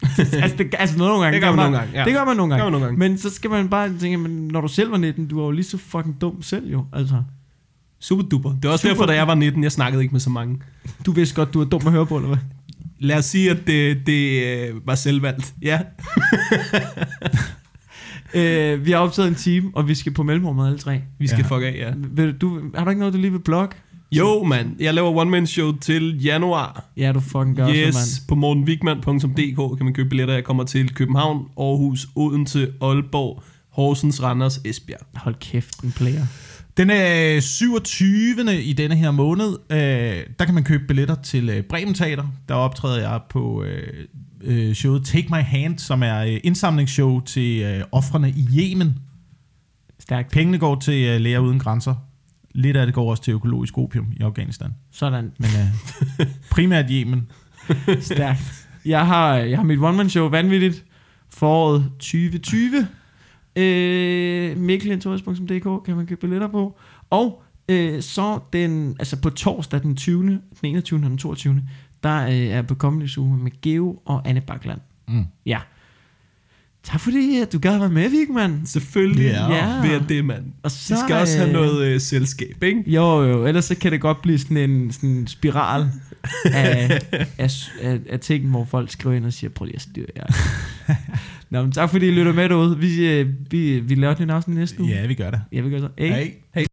altså, det, altså noget nogle gange. Det gør kan man nogle gange, ja. Det gør man nogle Det gange. gør man nogle gange. Men så skal man bare tænke, men når du selv var 19, du var jo lige så fucking dum selv jo. Altså, Super duper. Det var også Super. derfor, da jeg var 19, jeg snakkede ikke med så mange. du vidste godt, du var dum at høre på, eller hvad? Lad os sige, at det, det øh, var selvvalgt. Ja. Øh, vi har optaget en time, og vi skal på mellemrummet alle tre. Vi skal Ja. fuck af, ja. Vil du, har du ikke noget, du lige vil blogge? Jo, mand. Jeg laver one-man-show til januar. Ja, du fucking gør yes, så, mand. på mortenwigman.dk kan man købe billetter. Jeg kommer til København, Aarhus, Odense, Aalborg, Horsens, Randers, Esbjerg. Hold kæft, en player. Den øh, 27. i denne her måned, øh, der kan man købe billetter til øh, Bremen Teater. Der optræder jeg på øh, øh, showet Take My Hand, som er øh, indsamlingsshow til øh, offrene i Yemen. Stærkt. Pengene går til øh, Læger Uden Grænser. Lidt af det går også til økologisk opium i Afghanistan. Sådan. Men øh, primært Yemen. Stærkt. Jeg har, jeg har mit one-man-show vanvittigt foråret 2020. Øh, Mikkelintoris.dk kan man købe billetter på. Og øh, så den, altså på torsdag den 20., den 21. og den 22. Der øh, er på Comedy Zoo med Geo og Anne Bakland. Mm. Ja. Tak fordi at du gad være med, Vigman. Selvfølgelig Ja. yeah. ved det, mand. Og så, Vi skal også have øh, noget øh, selskab, ikke? Jo, jo, ellers så kan det godt blive sådan en, sådan en spiral af, af, af, af ting, hvor folk skriver ind og siger, prøv lige at styre jer. Nå, men tak fordi I lytter med derude. Vi, øh, vi, vi laver den afsnit næste uge. Ja, vi gør det. Ja, vi gør så. Hey. Hej. Hej.